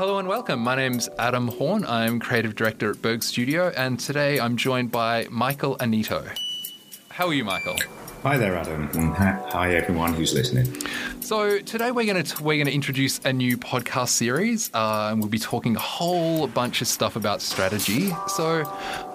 Hello and welcome. My name's Adam Horn. I'm creative director at Berg Studio, and today I'm joined by Michael Anito. How are you, Michael? Hi there, Adam, and hi everyone who's listening. So today we're going to we're going to introduce a new podcast series, uh, and we'll be talking a whole bunch of stuff about strategy. So,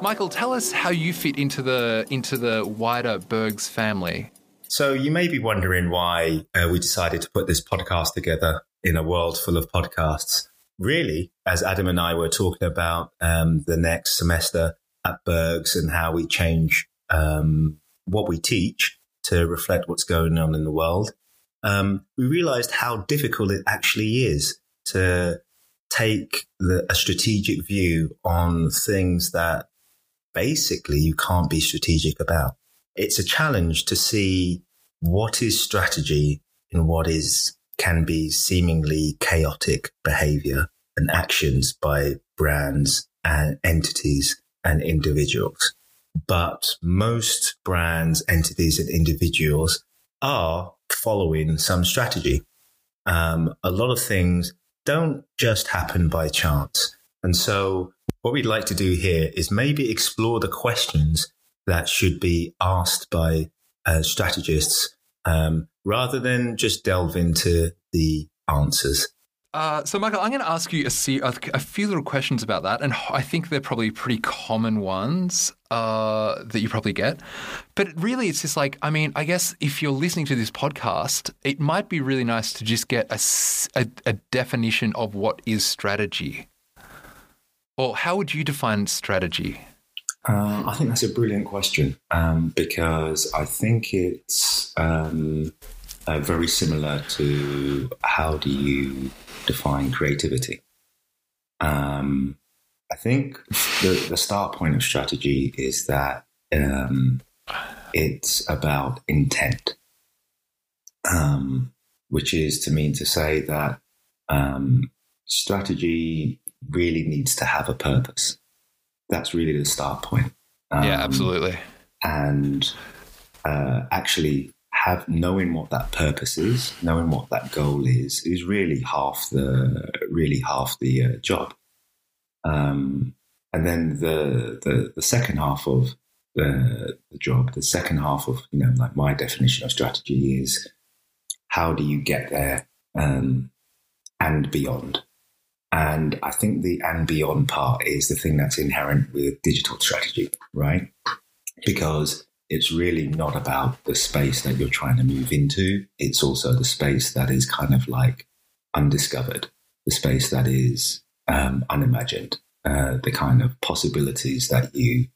Michael, tell us how you fit into the into the wider Berghs family. So you may be wondering why uh, we decided to put this podcast together in a world full of podcasts. Really, as Adam and I were talking about um, the next semester at Berghs and how we change um, what we teach to reflect what's going on in the world, um, we realized how difficult it actually is to take the, a strategic view on things that basically you can't be strategic about. It's a challenge to see what is strategy and what is can be seemingly chaotic behavior and actions by brands and entities and individuals. But most brands, entities, and individuals are following some strategy. Um, a lot of things don't just happen by chance. And so, what we'd like to do here is maybe explore the questions that should be asked by uh, strategists um, rather than just delve into the answers. Uh, so, Michael, I'm going to ask you a, a, few little questions about that, and I think they're probably pretty common ones uh, that you probably get. But really, it's just like, I mean, I guess if you're listening to this podcast, it might be really nice to just get a, a, a definition of what is strategy. Or how would you define strategy? Uh, I think that's a brilliant question um, because I think it's um, uh, very similar to how do you define creativity. Um, I think the, the start point of strategy is that um, it's about intent, um, which is to mean to say that strategy really needs to have a purpose. That's really the start point. yeah, um, absolutely. And uh, actually, have knowing what that purpose is, knowing what that goal is, is really half the really half the uh, job. Um, and then the, the the second half of the, the job, the second half of you know like my definition of strategy is how do you get there um, and beyond. And I think the and beyond part is the thing that's inherent with digital strategy, right? Because it's really not about the space that you're trying to move into. It's also the space that is kind of like undiscovered, the space that is um, unimagined, uh, the kind of possibilities that you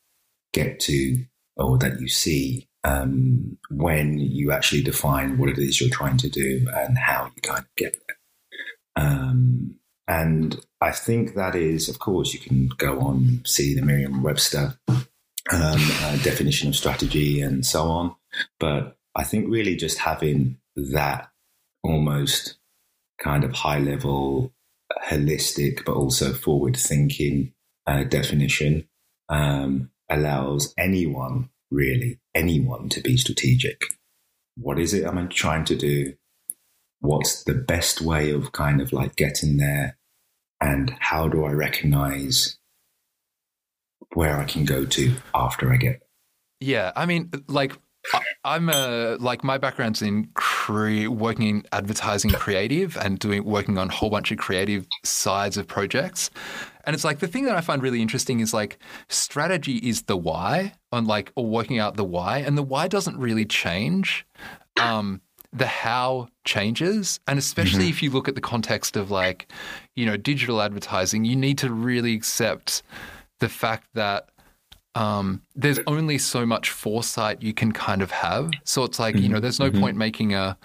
get to or that you see um, when you actually define what it is you're trying to do and how you kind of get there. Um, and I think that is, of course, you can go on see the Merriam-Webster um, uh, definition of strategy and so on. But I think really just having that almost kind of high level, holistic, but also forward thinking uh, definition um, allows anyone, really, anyone to be strategic. What is it I'm trying to do? What's the best way of kind of like getting there? And how do I recognize where I can go to after I get. Yeah, I mean, like I'm a like my background's in cre- working in advertising creative and doing working on a whole bunch of creative sides of projects. And it's like the thing that I find really interesting is like strategy is the why on like or working out the why and the why doesn't really change. Um, the how changes and especially mm-hmm. if you look at the context of like you know digital advertising you need to really accept the fact that um, there's only so much foresight you can kind of have. So it's like, mm-hmm. you know, there's no mm-hmm. point making a,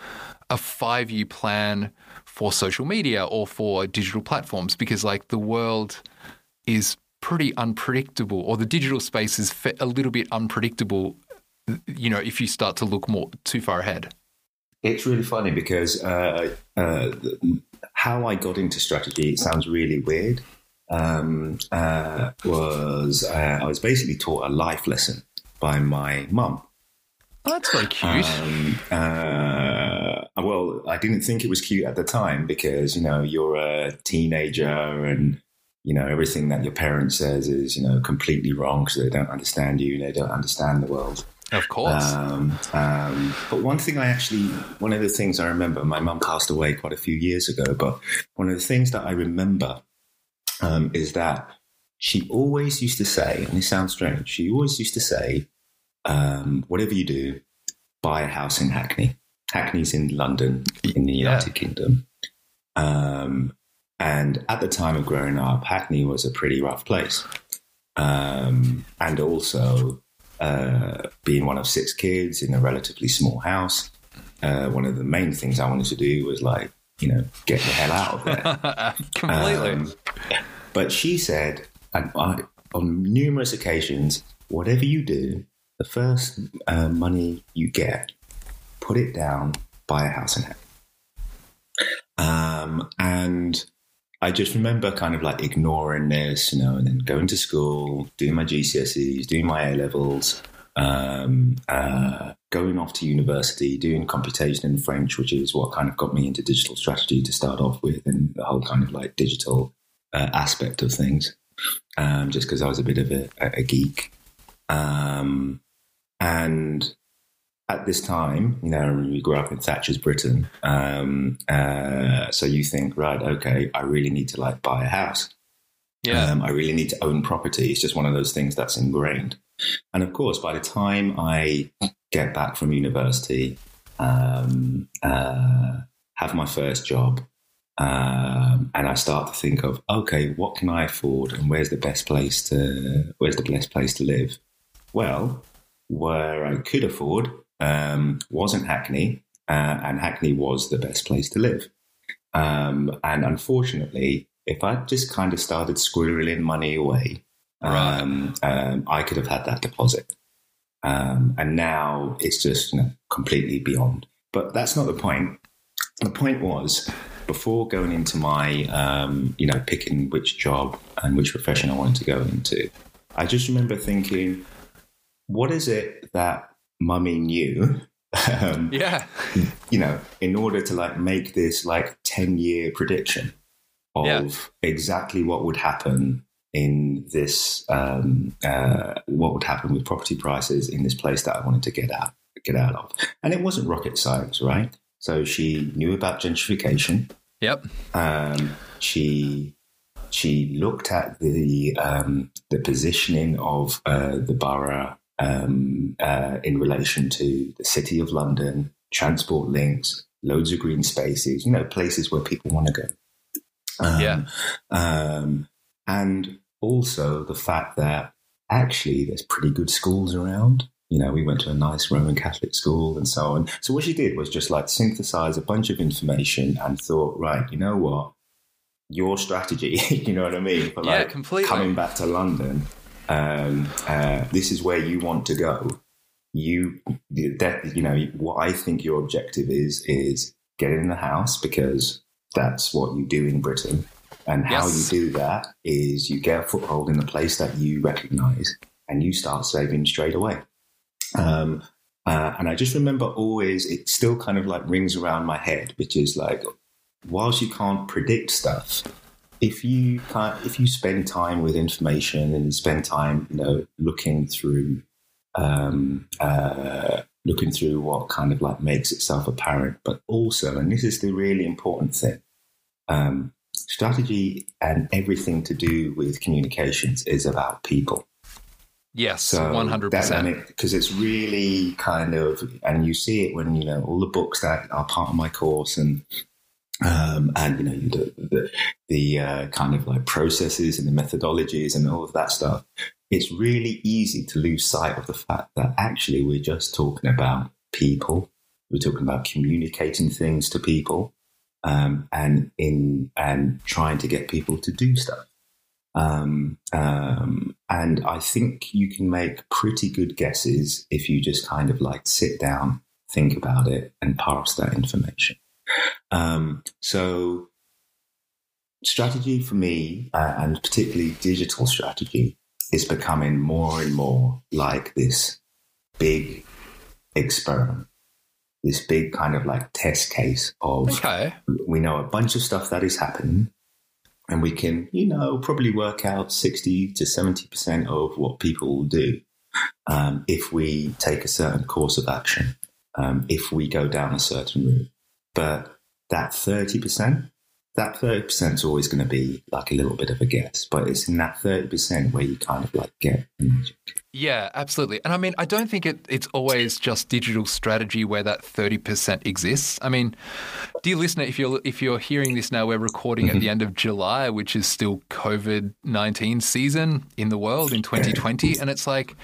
a five year plan for social media or for digital platforms because, like, the world is pretty unpredictable, or the digital space is a little bit unpredictable, you know, if you start to look more too far ahead. It's really funny because uh, uh, how I got into strategy, it sounds really weird um, uh, was uh, I was basically taught a life lesson by my mum. Oh, that's very cute. Um, uh, well, I didn't think it was cute at the time because you know you're a teenager and you know everything that your parents says is you know completely wrong because they don't understand you, they don't understand the world. Of course. Um, um, but one thing I actually, one of the things I remember, my mum passed away quite a few years ago, but one of the things that I remember um, is that she always used to say, and it sounds strange, she always used to say, um, whatever you do, buy a house in Hackney. Hackney's in London, in the United yeah. Kingdom. Um, and at the time of growing up, Hackney was a pretty rough place. Um, and also, uh, being one of six kids in a relatively small house, uh, one of the main things I wanted to do was like, you know, get the hell out of there. Completely. Um, but she said, and I, on numerous occasions, whatever you do, the first uh, money you get, put it down, buy a house in it. Um, and I just remember kind of like ignoring this, you know, and then going to school, doing my GCSEs, doing my A levels, um, uh, going off to university, doing computation and French, which is what kind of got me into digital strategy to start off with, and the whole kind of like digital uh, aspect of things, um, just because I was a bit of a, a geek. Um, and at this time, you know, you grew up in Thatcher's Britain, um, uh, so you think, right, okay, I really need to like buy a house. Yeah, um, I really need to own property. It's just one of those things that's ingrained. And of course, by the time I get back from university, um, uh, have my first job, um, and I start to think of, okay, what can I afford, and where's the best place to where's the best place to live? Well, where I could afford um, wasn't Hackney, uh, and Hackney was the best place to live. Um, and unfortunately, if I just kind of started squirreling money away, um, um, I could have had that deposit. Um, and now it's just you know, completely beyond. But that's not the point. The point was before going into my, um, you know, picking which job and which profession I wanted to go into, I just remember thinking, what is it that mummy knew um, yeah. you know in order to like make this like 10 year prediction of yeah. exactly what would happen in this um, uh, what would happen with property prices in this place that I wanted to get out get out of. And it wasn't rocket science right? So she knew about gentrification. Yep. Um, she she looked at the um, the positioning of uh, the borough um, uh, in relation to the City of London, transport links, loads of green spaces, you know, places where people want to go. Um, yeah. Um, and also the fact that actually there's pretty good schools around. You know, we went to a nice Roman Catholic school and so on. So what she did was just like synthesize a bunch of information and thought, right, you know what? Your strategy, you know what I mean? For like yeah, completely. coming back to London um, uh, this is where you want to go. You, that, you know, what I think your objective is is get in the house because that's what you do in Britain. And how yes. you do that is you get a foothold in the place that you recognize and you start saving straight away. Um, uh, and I just remember always, it still kind of like rings around my head, which is like, whilst you can't predict stuff, if you if you spend time with information and spend time, you know, looking through um, uh, looking through what kind of like makes itself apparent, but also, and this is the really important thing, um, strategy and everything to do with communications is about people. Yes, one hundred percent. Because it's really kind of, and you see it when you know all the books that are part of my course and um, and you know the the, the uh, kind of like processes and the methodologies and all of that stuff. It's really easy to lose sight of the fact that actually we're just talking about people. We're talking about communicating things to people, um, and in and trying to get people to do stuff. Um, um, and I think you can make pretty good guesses if you just kind of like sit down, think about it, and parse that information. Um, so, strategy for me, uh, and particularly digital strategy, is becoming more and more like this big experiment. this big kind of like test case of Okay. we know a bunch of stuff that is happening and we can, you know, probably work out 60 to 70% of what people will do um, if we take a certain course of action, um, if we go down a certain route. But that 30%, that 30% is always going to be like a little bit of a guess, but it's in that 30% where you kind of like get the magic. Yeah, absolutely. And I mean, I don't think it, it's always just digital strategy where that 30% exists. I mean, dear listener, if you're if you're hearing this now, we're recording at the mm-hmm. end of July, which is still COVID-19 season in the world in 2020, and it's like,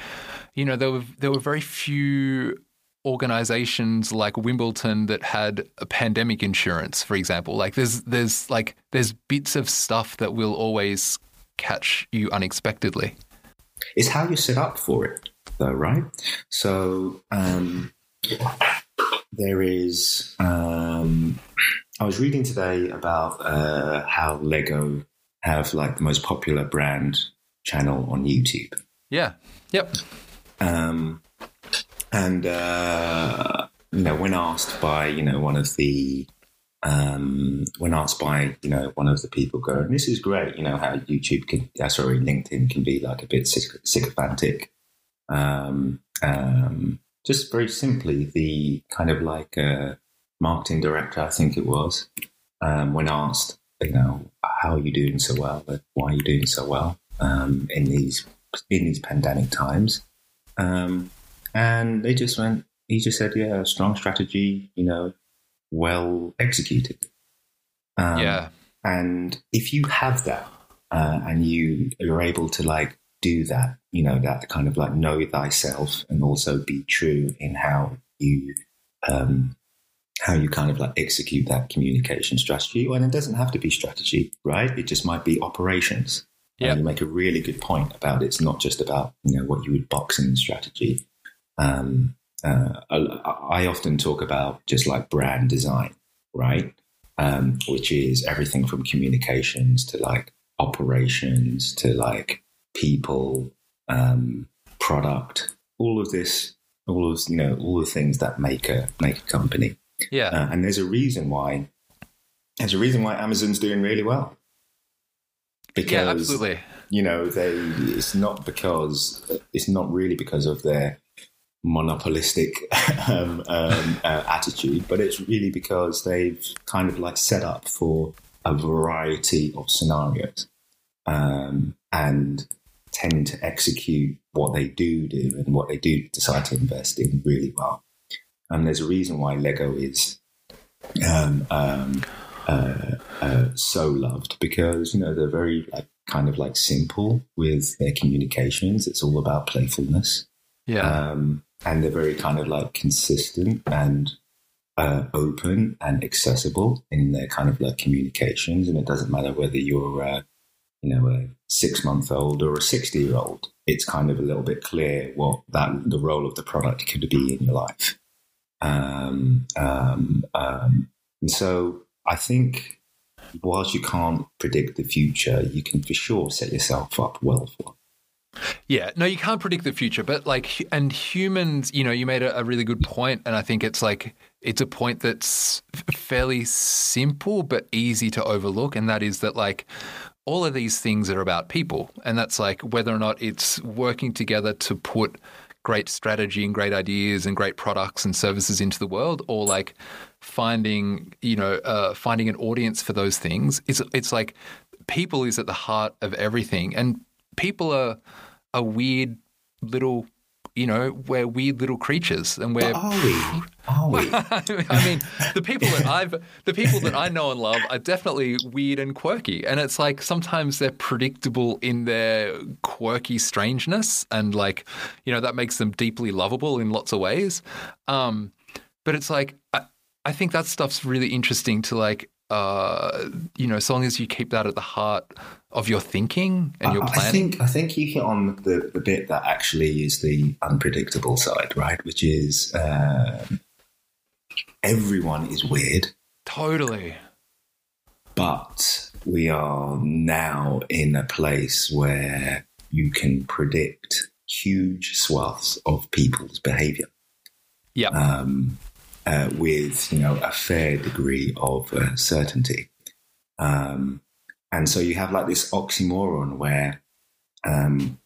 you know, there were there were very few organizations like Wimbledon that had a pandemic insurance, for example. Like there's there's like there's bits of stuff that will always catch you unexpectedly. It's how you set up for it, though, right? So um, there is. Um, I was reading today about uh, how Lego have like the most popular brand channel on YouTube. Yeah. Yep. Um, and uh, you know, when asked by you know one of the um, when asked by you know one of the people going, "This is great," you know how YouTube can, uh, sorry, LinkedIn can be like a bit syc- sycophantic. Um, um, just very simply, the kind of like uh, marketing director, I think it was, um, when asked, you know, how are you doing so well? But why are you doing so well um, in these in these pandemic times? Um, and they just went, he just said, yeah, strong strategy, you know, well executed. Um, yeah. And if you have that uh, and you are able to like do that, you know, that kind of like know thyself and also be true in how you, um, how you kind of like execute that communication strategy. And it doesn't have to be strategy, right? It just might be operations. Yeah. And you make a really good point about it's not just about, you know, what you would box in strategy. Um, uh, I, often talk about just like brand design, right? Um, which is everything from communications to like operations to like people, um, product, all of this, all of you know, all the things that make a make a company. Yeah. Uh, and there's a reason why. There's a reason why Amazon's doing really well. Because yeah, absolutely. you know they it's not because it's not really because of their monopolistic um, um, uh, attitude, but it's really because they've kind of like set up for a variety of scenarios um, and tend to execute what they do do and what they do decide to invest in really well. And there's a reason why Lego is um, um, uh, uh, so loved because you know they're very like kind of like simple with their communications. It's all about playfulness. Yeah. Um, and they're very kind of like consistent and uh, open and accessible in their kind of like communications. And it doesn't matter whether you're, uh, you know, a six month old or a 60 year old. It's kind of a little bit clear what that the role of the product could be in your life. Um, um, um, and so I think whilst you can't predict the future, you can for sure set yourself up well for. Yeah, no, you can't predict the future, but like, and humans, you know, you made a, a really good point, and I think it's like it's a point that's fairly simple but easy to overlook, and that is that like all of these things are about people, and that's like whether or not it's working together to put great strategy and great ideas and great products and services into the world, or like finding, you know, uh, finding an audience for those things. It's it's like people is at the heart of everything, and people are are weird little you know we're weird little creatures and we're But are we? Are we? I mean the people that I've the people that I know and love are definitely weird and quirky and it's like sometimes they're predictable in their quirky strangeness and like you know that makes them deeply lovable in lots of ways um, but it's like I, I think that stuff's really interesting to like uh, you know, as long as you keep that at the heart of your thinking and your I- planning. I think I think you hit on the, the bit that actually is the unpredictable side, right? Which is um everyone is weird, totally. but we are now in a place where you can predict huge swaths of people's behavior. Yeah. Um, uh, with you know a fair degree of uh, certainty. Um, and so you have like this oxymoron where um,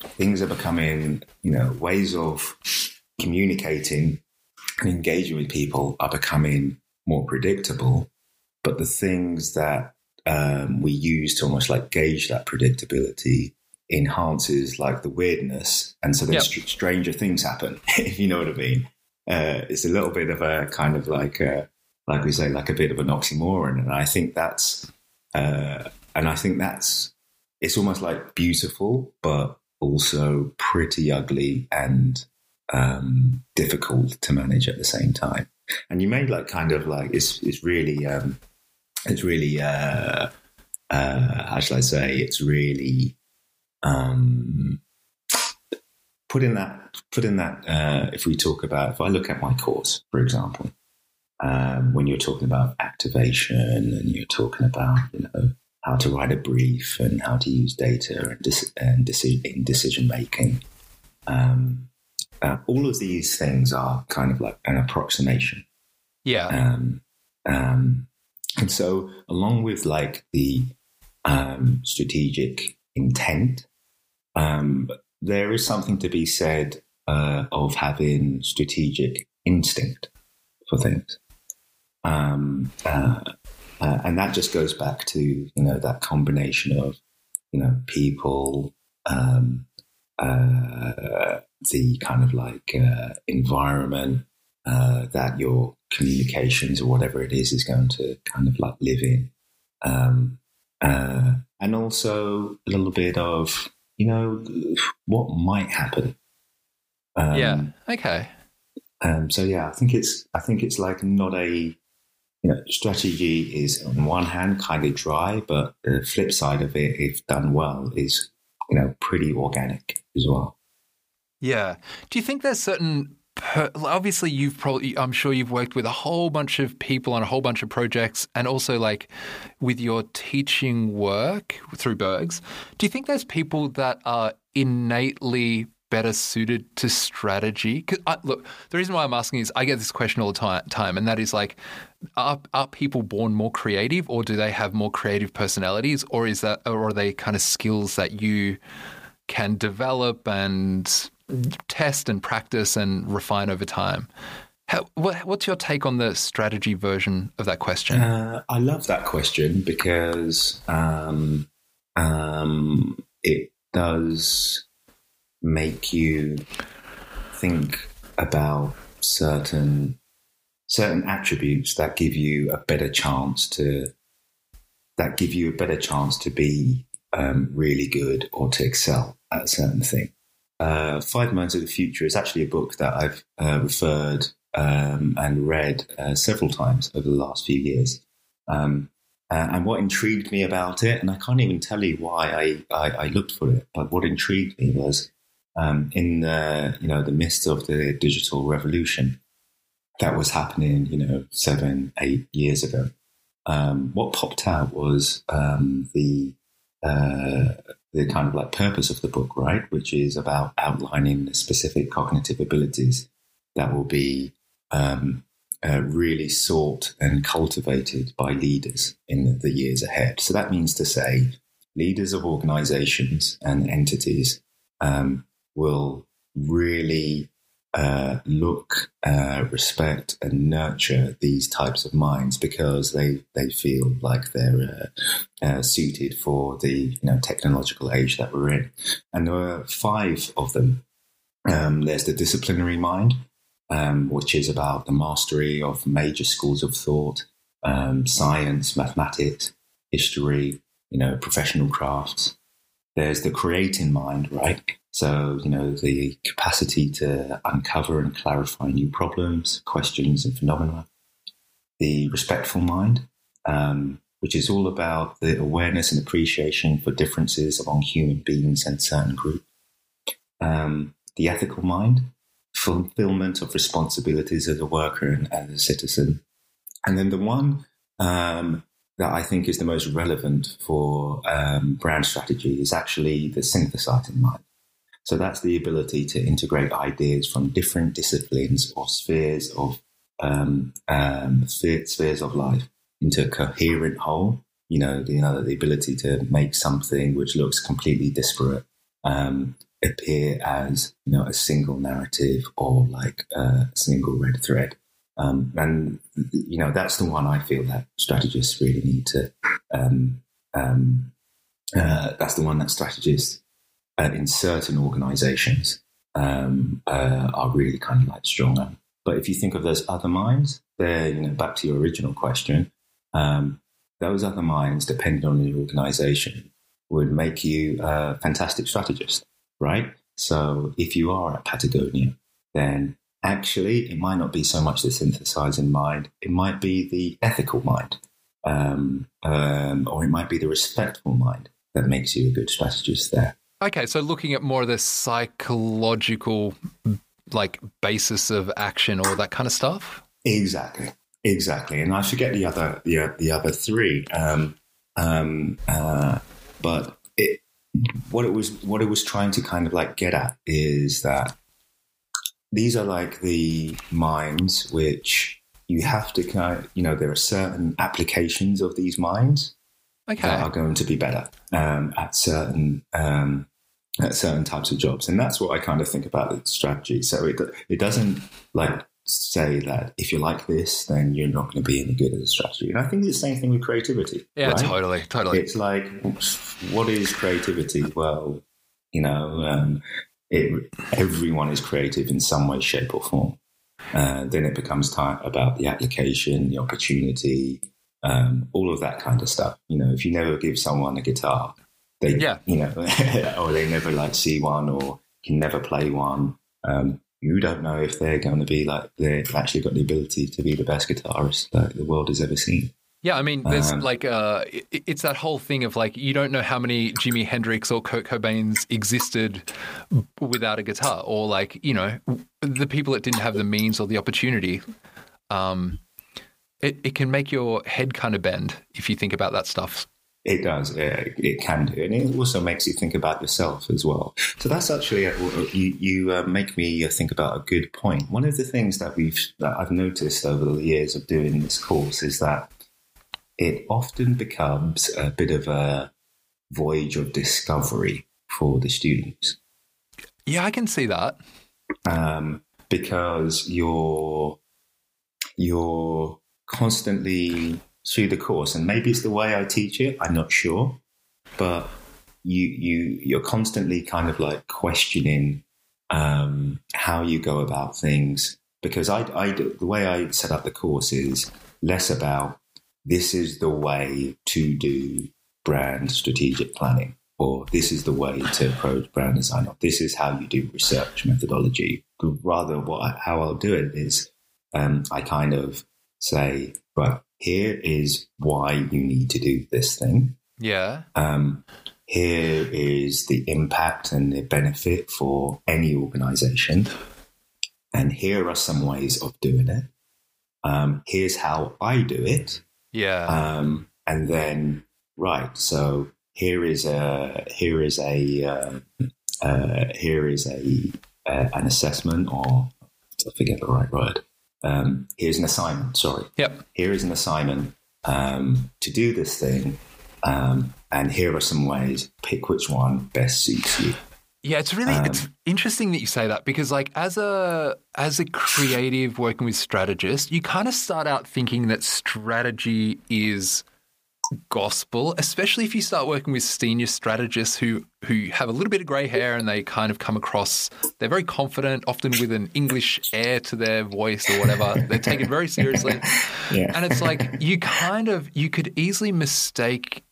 things are becoming, you know, ways of communicating and engaging with people are becoming more predictable. But the things that um, we use to almost like gauge that predictability enhances like the weirdness. And so then yep. stranger things happen, if you know what I mean. Uh, it's a little bit of a kind of like, a, like we say, like a bit of an oxymoron. And I think that's, uh, and I think that's, it's almost like beautiful, but also pretty ugly and um, difficult to manage at the same time. And you made like kind of like it's it's really um, it's really uh, uh, how shall I say it's really um, putting that putting that uh, if we talk about if I look at my course for example um, when you're talking about activation and you're talking about you know how to write a brief and how to use data and, dis- and deci- in decision making. Um, uh, all of these things are kind of like an approximation. Yeah. Um, um, and so, along with like the um, strategic intent, um, there is something to be said uh, of having strategic instinct for things. Um, uh, uh, and that just goes back to you know that combination of you know people, um, uh, the kind of like uh, environment uh, that your communications or whatever it is is going to kind of like live in, um, and also a little bit of you know what might happen. Um, yeah. Okay. Um, so yeah, I think it's I think it's like not a you know, strategy is on one hand kind of dry, but the flip side of it, if done well, is you know pretty organic as well. Yeah. Do you think there's certain Per, obviously you've probably i'm sure you've worked with a whole bunch of people on a whole bunch of projects and also like with your teaching work through Berghs do you think there's people that are innately better suited to strategy? Because uh, look, the reason why I'm asking is I get this question all the time, time and that is like, are, are people born more creative, or do they have more creative personalities, or is that, or are they kind of skills that you can develop and test and practice and refine over time? How, what, what's your take on the strategy version of that question? Uh, I love that question because um, um, it does make you think about certain certain attributes that give you a better chance to that give you a better chance to be um, really good or to excel at certain thing. Uh, Five Minds of the Future is actually a book that I've uh, referred um, and read uh, several times over the last few years. Um, and what intrigued me about it, and I can't even tell you why I, I, I looked for it, but what intrigued me was um, in the you know the midst of the digital revolution that was happening, you know, seven eight years ago. Um, what popped out was um, the uh, the kind of like purpose of the book, right, which is about outlining the specific cognitive abilities that will be um, uh, really sought and cultivated by leaders in the years ahead. So that means to say, leaders of organizations and entities um, will really uh, look, uh, respect, and nurture these types of minds because they they feel like they're uh, uh, suited for the you know technological age that we're in. And there are five of them. Um, there's the disciplinary mind, um, which is about the mastery of major schools of thought, um, science, mathematics, history, you know, professional crafts. There's the creating mind, right? So, you know, the capacity to uncover and clarify new problems, questions, and phenomena. The respectful mind, um, which is all about the awareness and appreciation for differences among human beings and certain groups. Um, the ethical mind, fulfillment of responsibilities as a worker and as a citizen. And then the one um, that I think is the most relevant for um, brand strategy is actually the synthesizing mind. So that's the ability to integrate ideas from different disciplines or spheres of um, um, spheres of life into a coherent whole. You know, the, you know, the ability to make something which looks completely disparate um, appear as you know a single narrative or like a single red thread. Um, and you know that's the one I feel that strategists really need to. Um, um, uh, that's the one that strategists uh, in certain organisations um, uh, are really kind of like strong on. But if you think of those other minds, they're you know back to your original question. Um, those other minds, depending on the organisation, would make you a fantastic strategist, right? So if you are at Patagonia, then actually it might not be so much the synthesizing mind, it might be the ethical mind, um, um, or it might be the respectful mind that makes you a good strategist there. Okay, so looking at more of the psychological like basis of action or that kind of stuff. Exactly, exactly. And I forget the other the, the other three. Um, um, uh, but it, what it was what it was trying to kind of like get at is that these are like the minds which you have to kind of, you know there are certain applications of these minds okay. that are going to be better um, at certain um, at certain types of jobs, and that's what I kind of think about the strategy. So it it doesn't like say that if you're like this, then you're not going to be any good at the strategy. And I think it's the same thing with creativity. Yeah, right? totally, totally. It's like, what is creativity? Well, you know, um, it, everyone is creative in some way, shape, or form. Uh, then it becomes time about the application, the opportunity, um, all of that kind of stuff. You know, if you never give someone a guitar, they, yeah. you know, or they never like see one or can never play one. Um, you don't know if they're going to be like they've actually got the ability to be the best guitarist that the world has ever seen. Yeah, I mean, there's um, like uh, it's that whole thing of like you don't know how many Jimi Hendrix or Kurt Cobains existed without a guitar, or like you know the people that didn't have the means or the opportunity. Um, it it can make your head kind of bend if you think about that stuff. It does. it can do, and it also makes you think about yourself as well. So that's actually you. You uh, make me think about a good point. One of the things that we've that I've noticed over the years of doing this course is that it often becomes a bit of a voyage of discovery for the students. Yeah, I can see that. Um, because you're you're constantly through the course, and maybe it's the way I teach it. I'm not sure, but you you you're constantly kind of like questioning um, how you go about things because I, I the way I set up the course is less about this is the way to do brand strategic planning or this is the way to approach brand design or this is how you do research methodology rather what how I'll do it is um, I kind of say right here is why you need to do this thing. Yeah. Um, here is the impact and the benefit for any organization. And here are some ways of doing it. Um, here's how I do it. Yeah. Um, and then, right. So here is a, here is a, uh, uh, here is a, uh, an assessment or I forget the right word um, here's an assignment. Sorry. Yep. Here is an assignment um, to do this thing, um, and here are some ways. Pick which one best suits you. Yeah, it's really it's um, interesting that you say that because like as a as a creative working with strategists, you kind of start out thinking that strategy is gospel, especially if you start working with senior strategists who who have a little bit of grey hair and they kind of come across they're very confident, often with an English air to their voice or whatever. they take it very seriously. Yeah. And it's like you kind of you could easily mistake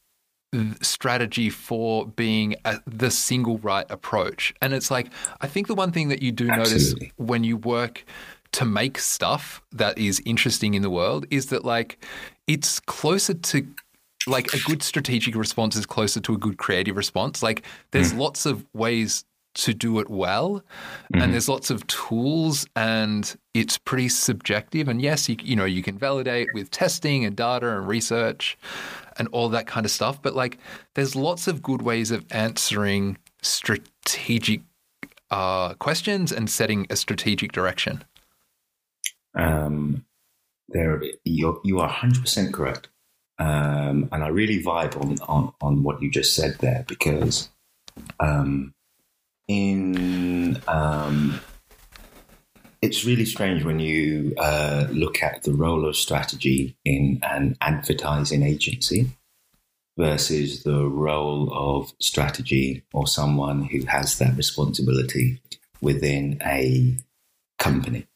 strategy for being a, the single right approach. And it's like I think the one thing that you do Absolutely. notice when you work to make stuff that is interesting in the world is that like it's closer to like a good strategic response is closer to a good creative response. Like there's mm. lots of ways to do it well mm-hmm. and there's lots of tools and it's pretty subjective and yes you, you know you can validate with testing and data and research and all that kind of stuff but like there's lots of good ways of answering strategic uh, questions and setting a strategic direction um, there you're, you are 100% correct. Um, and I really vibe on, on, on what you just said there because um, in um, it's really strange when you uh, look at the role of strategy in an advertising agency versus the role of strategy or someone who has that responsibility within a company.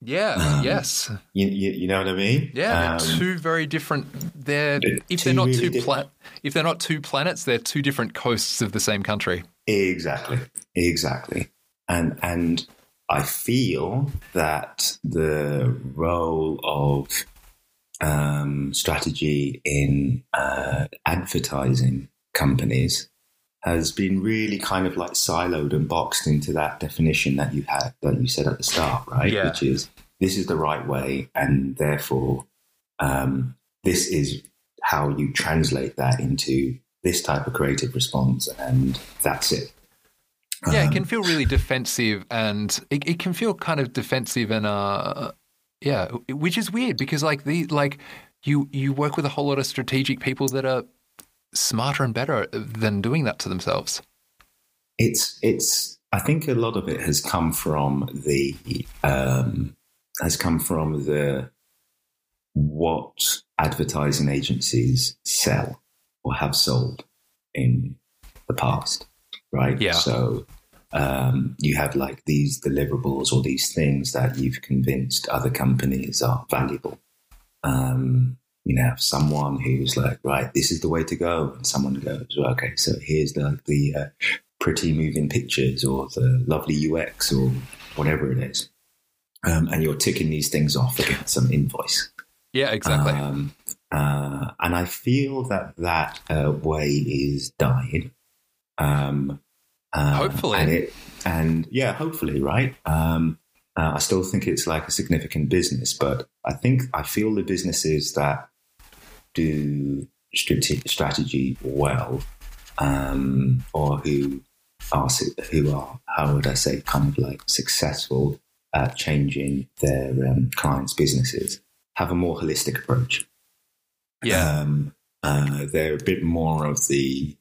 Yeah. Um, yes. You, you, you, know what I mean? Yeah. Um, two very different. They're if they they're not really two pla- if they're not two planets, they're two different coasts of the same country. Exactly. Exactly. And and I feel that the role of um, strategy in uh, advertising companies has been really kind of like siloed and boxed into that definition that you had that you said at the start, right? Yeah. Which is this is the right way, and therefore um, this is how you translate that into this type of creative response, and that's it. Yeah, it can um, feel really defensive, and it, it can feel kind of defensive and uh, yeah, which is weird because like the like you you work with a whole lot of strategic people that are smarter and better than doing that to themselves. It's it's. I think a lot of it has come from the um, has come from the what advertising agencies sell or have sold in the past, right? Yeah. So um, you have like these deliverables or these things that you've convinced other companies are valuable. Um, you know, someone who's like, right, this is the way to go, and someone goes, well, okay, so here's the the uh, pretty moving pictures or the lovely UX or whatever it is, um, and you're ticking these things off against some invoice. Yeah, exactly. Um, uh, and I feel that that uh, way is dying. Um, uh, hopefully, and, it, and, yeah, hopefully, right? Um, uh, I still think it's like a significant business, but I think I feel the businesses that do strategy well, um, or who are who are how would I say kind of like successful at changing their um, clients' businesses have a more holistic approach. Yeah, um, uh, they're a bit more of the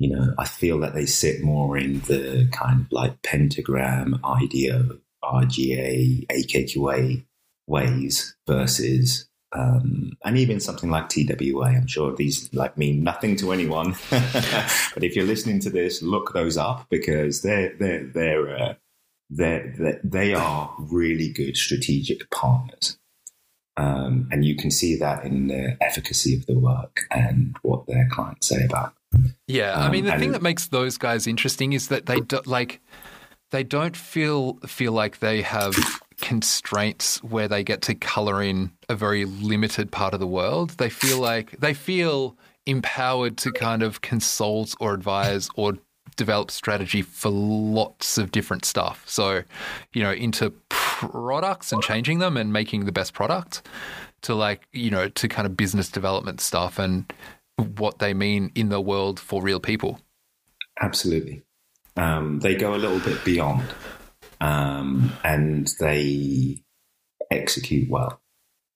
you know, I feel that they sit more in the kind of like pentagram, IDEO, RGA, AKQA ways versus um, and even something like TWA, I'm sure these like mean nothing to anyone. but if you're listening to this, look those up because they're they're they're, uh, they're, they're they are really good strategic partners, um, and you can see that in the efficacy of the work and what their clients say about. Yeah, um, I mean the thing that makes those guys interesting is that they do, like they don't feel feel like they have constraints where they get to color in a very limited part of the world. They feel like they feel empowered to kind of consult or advise or develop strategy for lots of different stuff. So, you know, into products and changing them and making the best product to like, you know, to kind of business development stuff and what they mean in the world for real people. Absolutely. Um, they go a little bit beyond um, and they execute well.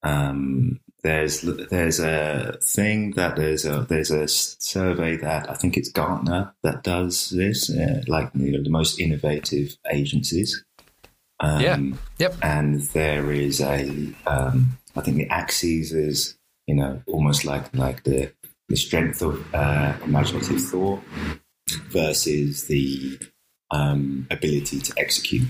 Um, there's there's a thing that there's a there's a survey that I think it's Gartner that does this, uh, like you know, the most innovative agencies. Um, yeah. Yep. And there is a um, I think the axes is you know almost like like the the strength of uh, imaginative thought versus the um, ability to execute.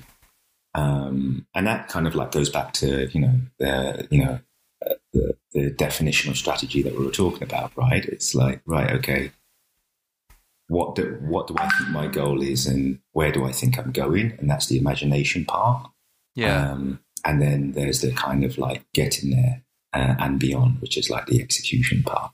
Um, and that kind of like goes back to you know the you know uh, the, the definition of strategy that we were talking about, right? It's like right, okay, what do what do I think my goal is, and where do I think I'm going, and that's the imagination part. Yeah. Um, and then there's the kind of like getting there uh, and beyond, which is like the execution part.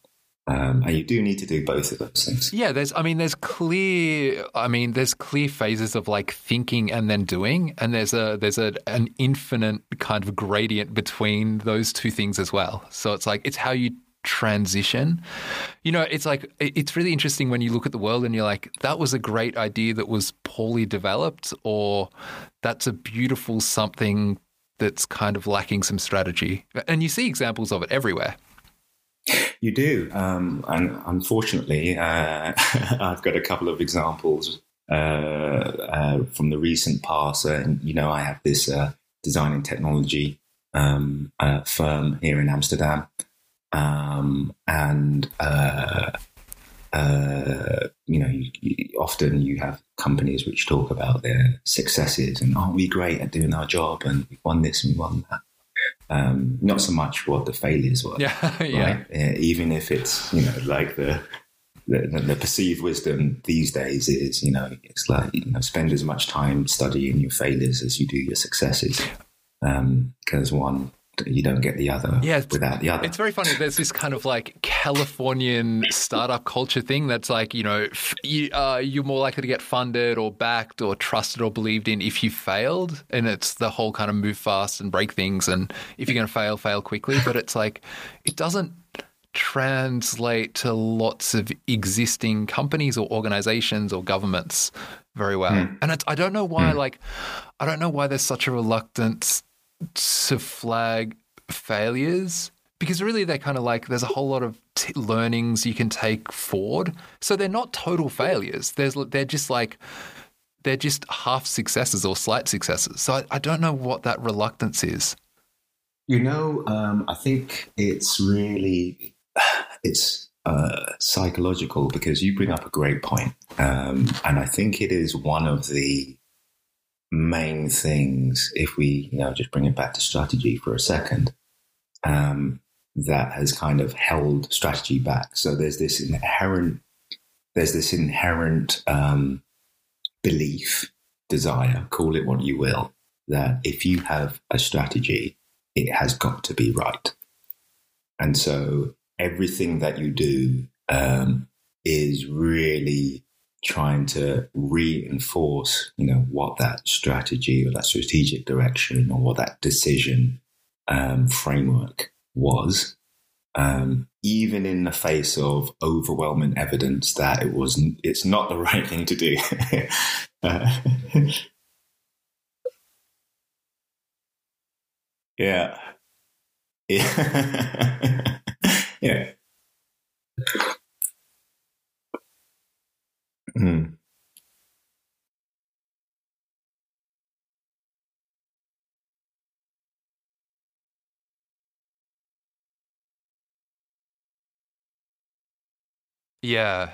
Um, and you do need to do both of those things. Yeah, there's. I mean, there's clear. I mean, there's clear phases of like thinking and then doing, and there's a there's a an infinite kind of gradient between those two things as well. So it's like it's how you transition. You know, it's like it's really interesting when you look at the world and you're like, that was a great idea that was poorly developed, or that's a beautiful something that's kind of lacking some strategy. And you see examples of it everywhere. You do. Um, and unfortunately, uh, I've got a couple of examples uh, uh, from the recent past. And, you know, I have this uh, design and technology um, uh, firm here in Amsterdam. Um, and, uh, you know, you, you, often you have companies which talk about their successes and aren't we great at doing our job and we won this and we won that. Um, not so much what the failures were. Yeah, yeah. Uh, even if it's you know like the, the the perceived wisdom these days is you know it's like you know spend as much time studying your failures as you do your successes because um, one you don't get the other yeah, without the other. It's very funny. There's this kind of like Californian startup culture thing that's like, you know, you, uh, you're more likely to get funded or backed or trusted or believed in if you failed. And it's the whole kind of move fast and break things. And if you're going to fail, fail quickly. But it's like, it doesn't translate to lots of existing companies or organizations or governments very well. Mm. And I don't know why, mm. like, I don't know why there's such a reluctance to flag failures because really they're kind of like there's a whole lot of t- learnings you can take forward. So they're not total failures. There's they're just like they're just half successes or slight successes. So I, I don't know what that reluctance is. You know, um, I think it's really it's uh, psychological because you bring up a great point, um, and I think it is one of the main things, if we you know just bring it back to strategy for a second, um, that has kind of held strategy back. So there's this inherent there's this inherent um, belief, desire, call it what you will, that if you have a strategy, it has got to be right. And so everything that you do um, is really trying to reinforce, you know, what that strategy or that strategic direction or what that decision um, framework was, um, even in the face of overwhelming evidence that it was it's not the right thing to do. uh, yeah, yeah, yeah. Mm. Yeah.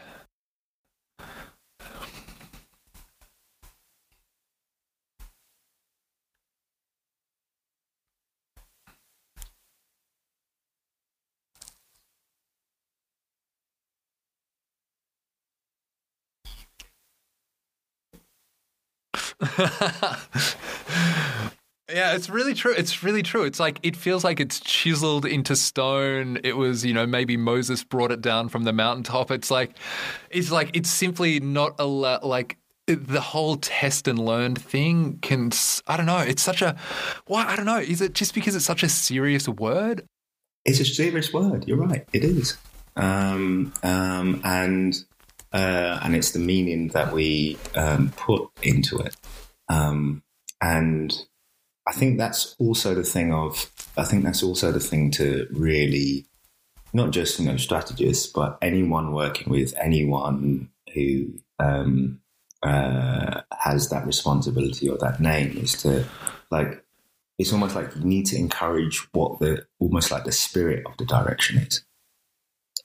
Yeah, it's really true. It's really true. It's like it feels like it's chiseled into stone. It was, you know, maybe Moses brought it down from the mountaintop. It's like it's like it's simply not a like the whole test and learn thing can I don't know. It's such a why I don't know. Is it just because it's such a serious word? It's a serious word. You're right. It is. Um, um, and uh, and it's the meaning that we um, put into it. Um, and I think that's also the thing of, I think that's also the thing to really, not just, you know, strategists, but anyone working with anyone who um, uh, has that responsibility or that name is to like, it's almost like you need to encourage what the, almost like the spirit of the direction is.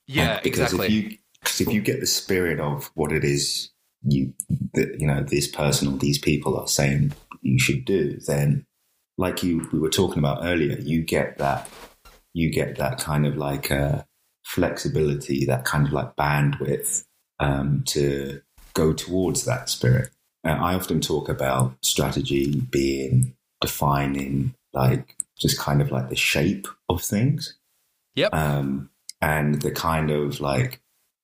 Yeah, and because exactly. if you because if you get the spirit of what it is you that you know this person or these people are saying you should do, then like you we were talking about earlier, you get that you get that kind of like uh, flexibility, that kind of like bandwidth um, to go towards that spirit. Uh, I often talk about strategy being defining like just kind of like the shape of things. Yep. Um, and the kind of like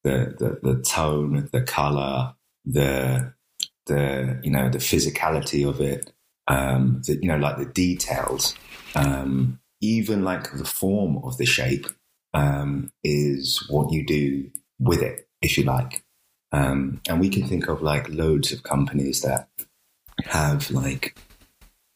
the, the, the tone, the color, the, the, you know, the physicality of it, um, the, you know, like the details, um, even like the form of the shape, um, is what you do with it, if you like. Um, and we can think of like loads of companies that have like,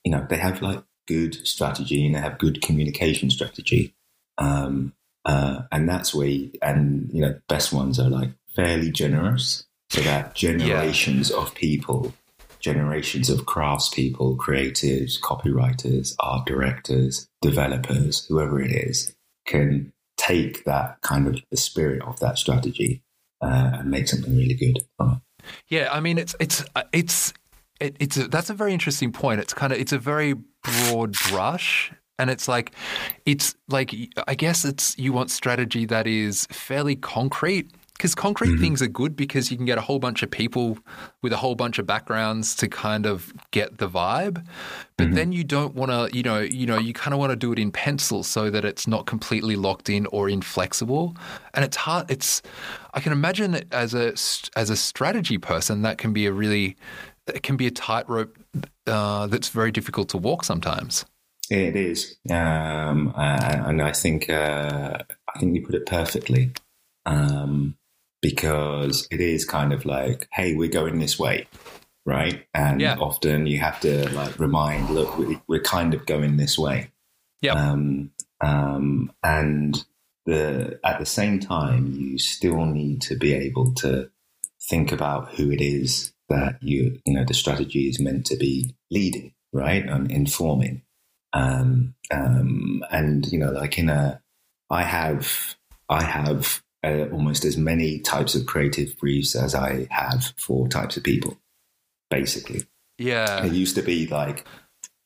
you know, they have like good strategy and they have good communication strategy. Um, uh, and that's where, you, and you know, best ones are like fairly generous, so that generations yeah. of people, generations of craftspeople, creatives, copywriters, art directors, developers, whoever it is, can take that kind of the spirit of that strategy uh, and make something really good from it. Yeah, I mean, it's it's uh, it's it, it's a, that's a very interesting point. It's kind of it's a very broad brush, and it's like it's like I guess it's you want strategy that is fairly concrete because concrete mm-hmm. things are good because you can get a whole bunch of people with a whole bunch of backgrounds to kind of get the vibe but mm-hmm. then you don't want to you know you know you kind of want to do it in pencil so that it's not completely locked in or inflexible and it's hard it's i can imagine that as a as a strategy person that can be a really it can be a tightrope uh, that's very difficult to walk sometimes it is um, uh, and i think uh, i think you put it perfectly um, because it is kind of like, hey, we're going this way, right? And yeah. often you have to like remind, look, we, are kind of going this way. Yeah. Um, um, and the at the same time, you still need to be able to think about who it is that you you know the strategy is meant to be leading, right, and informing. Um, um, and you know, like in a, I have I have uh, almost as many types of creative briefs as I have for types of people, basically. Yeah. It used to be like,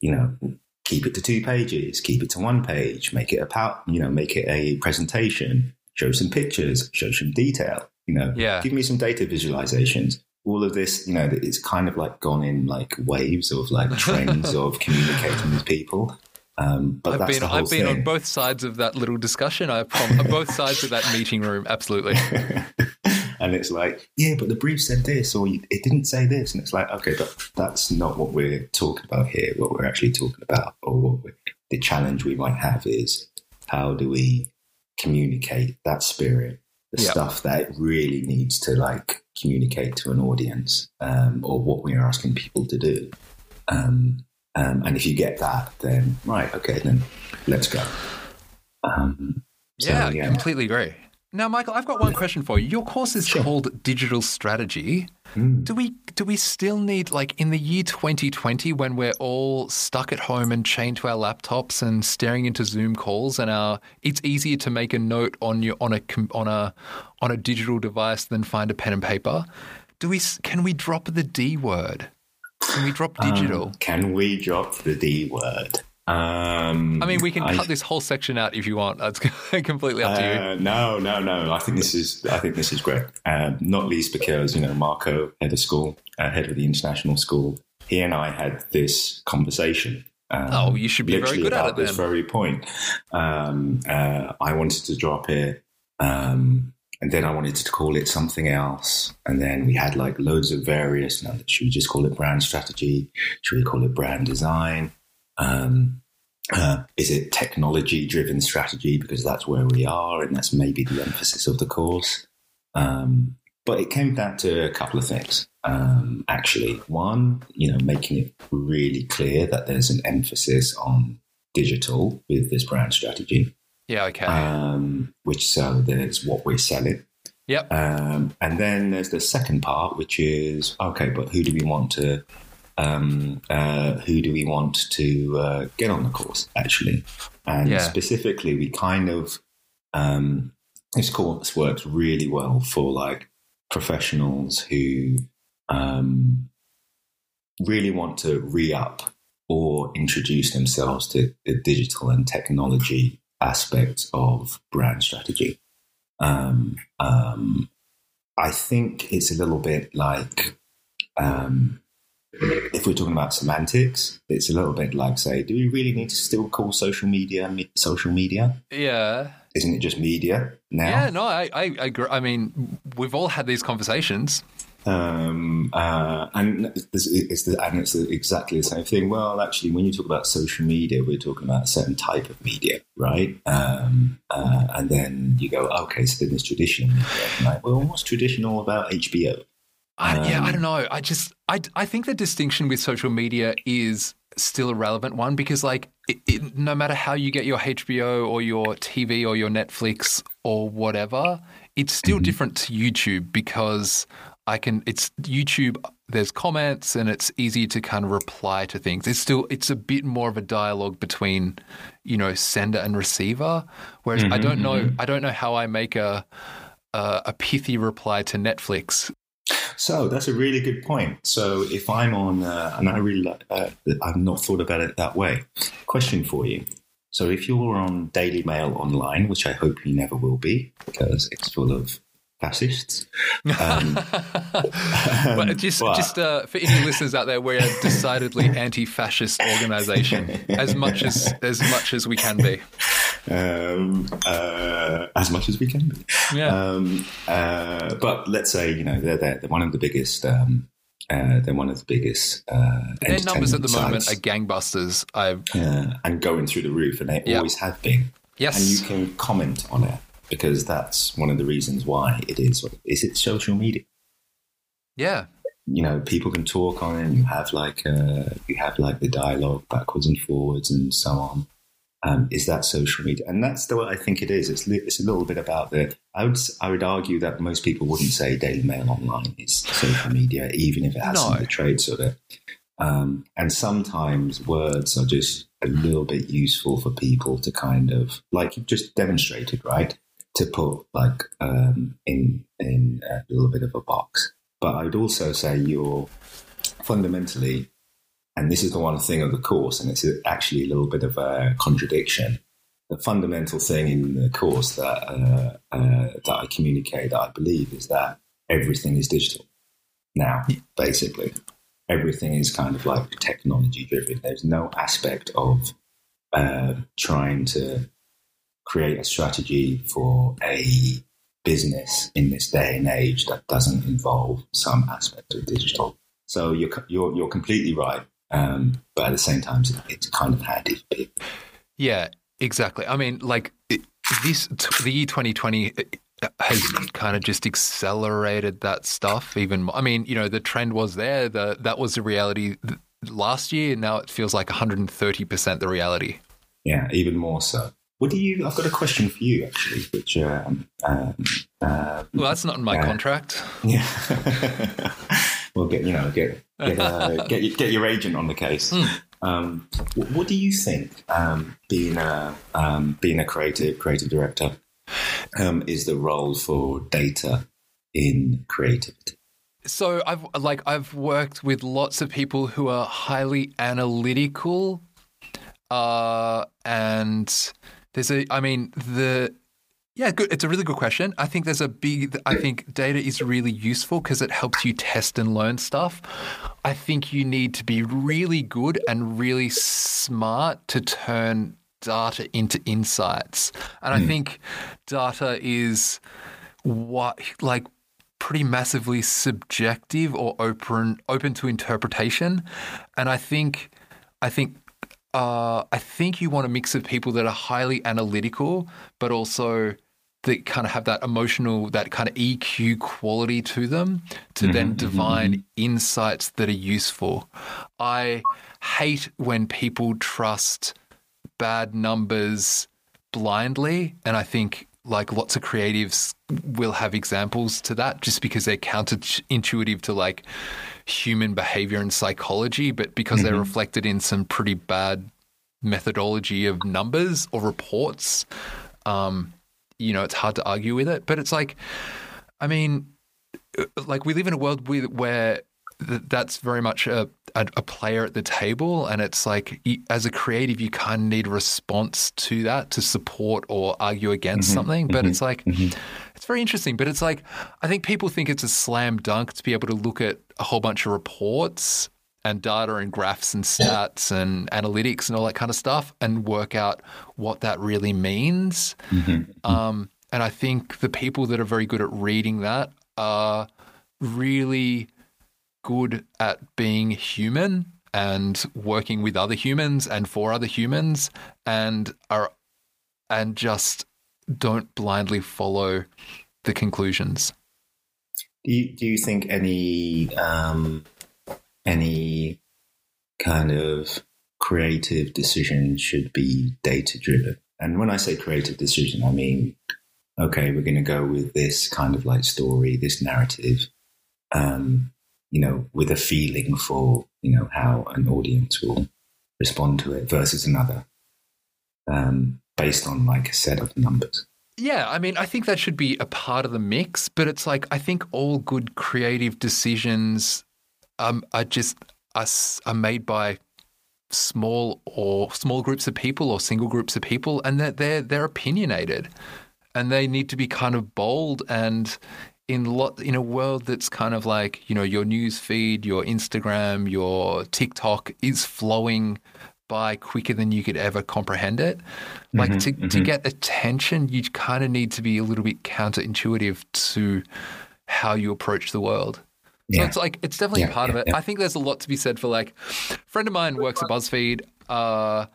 you know, keep it to two pages, keep it to one page, make it a pow- you know, make it a presentation, show some pictures, show some detail, you know, yeah. give me some data visualizations. All of this, you know, it's kind of like gone in like waves of like trends of communicating with people. Um, but I've been, I've been on both sides of that little discussion. I prom- both sides of that meeting room, absolutely. and it's like, yeah, but the brief said this, or it didn't say this, and it's like, okay, but that's not what we're talking about here. What we're actually talking about, or what the challenge we might have is how do we communicate that spirit, the yep. stuff that really needs to like communicate to an audience, um, or what we are asking people to do. Um, um, and if you get that, then right, okay, then let's go. Um, so, yeah, yeah, completely agree. Now, Michael, I've got one question for you. Your course is sure. called Digital Strategy. Mm. Do we do we still need like in the year 2020 when we're all stuck at home and chained to our laptops and staring into Zoom calls and our it's easier to make a note on your on a on a on a digital device than find a pen and paper. Do we can we drop the D word? Can we drop digital? Um, can we drop the D word? Um, I mean, we can I, cut this whole section out if you want. That's completely up to you. Uh, no, no, no. I think this is. I think this is great. Um, not least because you know Marco, head of school, uh, head of the international school, he and I had this conversation. Um, oh, you should be very good at it. This then. very point. Um, uh, I wanted to drop it. Um, and then I wanted to call it something else. And then we had like loads of various, you know, should we just call it brand strategy? Should we call it brand design? Um, uh, is it technology driven strategy? Because that's where we are. And that's maybe the emphasis of the course. Um, but it came down to a couple of things. Um, actually, one, you know, making it really clear that there's an emphasis on digital with this brand strategy. Yeah, okay. Um, which so there's what we're selling. Yep. Um, and then there's the second part, which is okay, but who do we want to um, uh, who do we want to uh, get on the course actually? And yeah. specifically, we kind of um, this course works really well for like professionals who um, really want to re up or introduce themselves to the digital and technology aspects of brand strategy. Um, um, I think it's a little bit like um, if we're talking about semantics, it's a little bit like say, do we really need to still call social media social media? Yeah. Isn't it just media now? Yeah, no, I, I, I agree. I mean, we've all had these conversations. Um, uh, and it's, it's the, and it's exactly the same thing. Well, actually, when you talk about social media, we're talking about a certain type of media, right? Um, uh, and then you go, okay, so then there's traditional media. like, well, what's traditional about HBO? I, yeah, I Um, don't know. I just, I, I think the distinction with social media is still a relevant one because, like, it, it, no matter how you get your HBO or your TV or your Netflix or whatever, it's still Mhm. different to YouTube because I can. It's YouTube. There's comments and it's easy to kind of reply to things. It's still, it's a bit more of a dialogue between, you know, sender and receiver. Whereas I Mhm, don't know, mhm. I don't know how I make a a, a pithy reply to Netflix So that's a really good point. So if I'm on, uh, and I really, like- uh, I've not thought about it that way. Question for you. So if you're on Daily Mail online, which I hope you never will be, because it's full of fascists. Um, but just, but- just uh, for any listeners out there, we're a decidedly anti-fascist organisation, as much as as much as we can be. um, uh, as much as we can be. Yeah, Um, uh, but let's say you know they're, they're, they're one of the biggest. Um, uh, they're one of the biggest. Uh, their numbers at the entertainment moment are gangbusters. I uh, and going through the roof, and they Yeah. always have been. yes, And you can comment on it because that's one of the reasons why it is. Is it social media? yeah, You know, people can talk on it. And you have like uh, you have like the dialogue backwards and forwards and so on. Um, is that social media? And that's the way I think it is. It's li- it's a little bit about the. I would I would argue that most people wouldn't say Daily Mail online is social media, even if it has some of the traits of it. Um, and sometimes words are just a little bit useful for people to kind of like you've just demonstrated, right? To put like um, in in a little bit of a box. But I'd also say you're fundamentally, and this is the one thing of the course, and it's actually a little bit of a contradiction. The fundamental thing in the course that uh, uh, that I communicate, that I believe, is that everything is digital now. Basically, everything is kind of like technology driven. There's no aspect of uh, trying to create a strategy for a business in this day and age that doesn't involve some aspect of digital. So you're you're you're completely right, um, but at the same time, it's- kind of handy for people. yeah, exactly. I mean, like it, this, the year 2020 has kind of just accelerated that stuff even more. I mean, you know, the trend was there. The that was the reality last year. Now it feels like 130 percent the reality. Yeah, even more so. What do you? I've got a question for you actually, which um, um, um, Well, that's not in my Yeah. contract. yeah. well, get you know get get uh, get, your- get your agent on the case. Um, what, what do you think? Um, being a um, being a creative creative director um, is the role for data in creativity. So I've like I've worked with lots of people who are highly analytical, uh, and there's a I mean the yeah good it's a really good question. I think there's a big I think data is really useful because it helps you test and learn stuff. I think you need to be really good and really smart to turn data into insights, and I hmm. think data is what like pretty massively subjective or open open to interpretation and i think i think uh, i think you want a mix of people that are highly analytical but also that kind of have that emotional that kind of eq quality to them to mm-hmm, then mm-hmm, divine mm-hmm. insights that are useful i hate when people trust bad numbers blindly. And I think like lots of creatives will have examples to that just because they're counterintuitive to like human behavior and psychology, but because they're reflected in some pretty bad methodology of numbers or reports, um, you know, it's hard to argue with it. But it's like, I mean, uh, like we live in a world with, where th- that's very much a, a, a player at the table, and it's like as a creative, you kind of need a response to that to support or argue against mm-hmm. something. But mm-hmm. it's like mm-hmm. it's very interesting. But it's like I think people think it's a slam dunk to be able to look at a whole bunch of reports and data and graphs and stats and analytics and all that kind of stuff and work out what that really means. Um, and I think the people that are very good at reading that are really good at being human and working with other humans and for other humans and are and just don't blindly follow the conclusions. Do you, do you think any um, any kind of creative decision should be data driven? And when I say creative decision, I mean, okay, we're going to go with this kind of like story, this narrative, um, you know, with a feeling for you know how an audience will respond to it versus another, um, based on like a set of numbers. Yeah, I mean, I think that should be a part of the mix, but it's like I think all good creative decisions um, are just are, are made by small or small groups of people or single groups of people, and that they're they're opinionated, and they need to be kind of bold and in lot in a world that's kind of like you know your news feed, your Instagram, your TikTok is flowing by quicker than you could ever comprehend it. Like mm-hmm, to, mm-hmm. to get attention, you kind of need to be a little bit counterintuitive to how you approach the world. So it's like it's definitely yeah, part yeah, of it. I think there's a lot to be said for like a friend of mine works at BuzzFeed. Uh,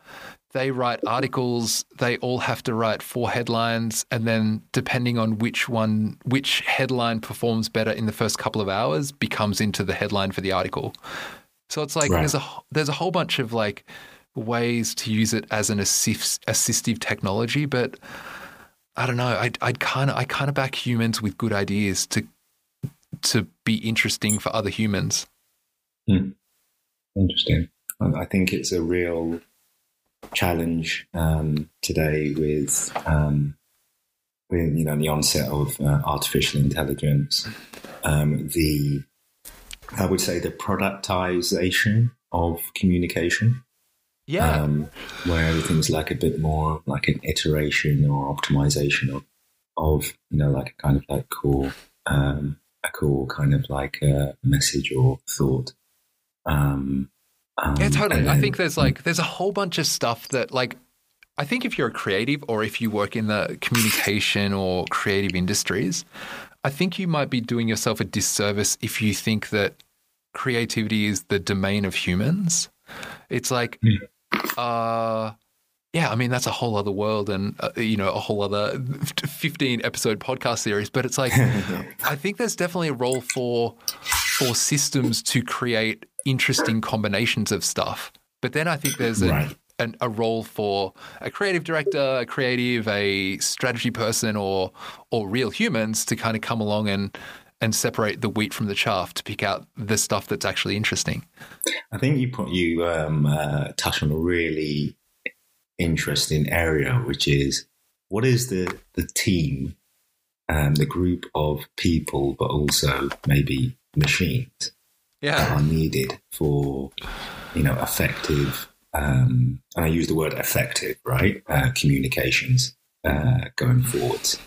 they write articles. They all have to write four headlines, and then depending on which one, which headline performs better in the first couple of hours, becomes into the headline for the article. So it's like right. there's a there's a whole bunch of like ways to use it as an assist, assistive technology, but I don't know. I'd, I'd kind of I kind of back humans with good ideas to to be interesting for other humans. Hmm. Interesting. I think it's a real challenge um, today with um, with you know the onset of uh, artificial intelligence. Um, the I would say the productization of communication. Yeah. Um, where everything's like a bit more like an iteration or optimization of, of you know, like a kind of like cool, um, a cool kind of like a message or thought. Um, um, yeah, totally. I think there's like, there's a whole bunch of stuff that like, I think if you're a creative or if you work in the communication or creative industries, I think you might be doing yourself a disservice if you think that creativity is the domain of humans. It's like, yeah. Uh, yeah, I mean that's a whole other world, and uh, you know a whole other fifteen episode podcast series. But it's like I think there's definitely a role for for systems to create interesting combinations of stuff. But then I think there's a, right. an, a role for a creative director, a creative, a strategy person, or or real humans to kind of come along and and separate the wheat from the chaff to pick out the stuff that's actually interesting. I think you put you um, uh, touch on a really interesting area, which is what is the the team, um, the group of people, but also maybe machines yeah. that are needed for you know effective. Um, and I use the word effective, right? Uh, communications uh, going forwards.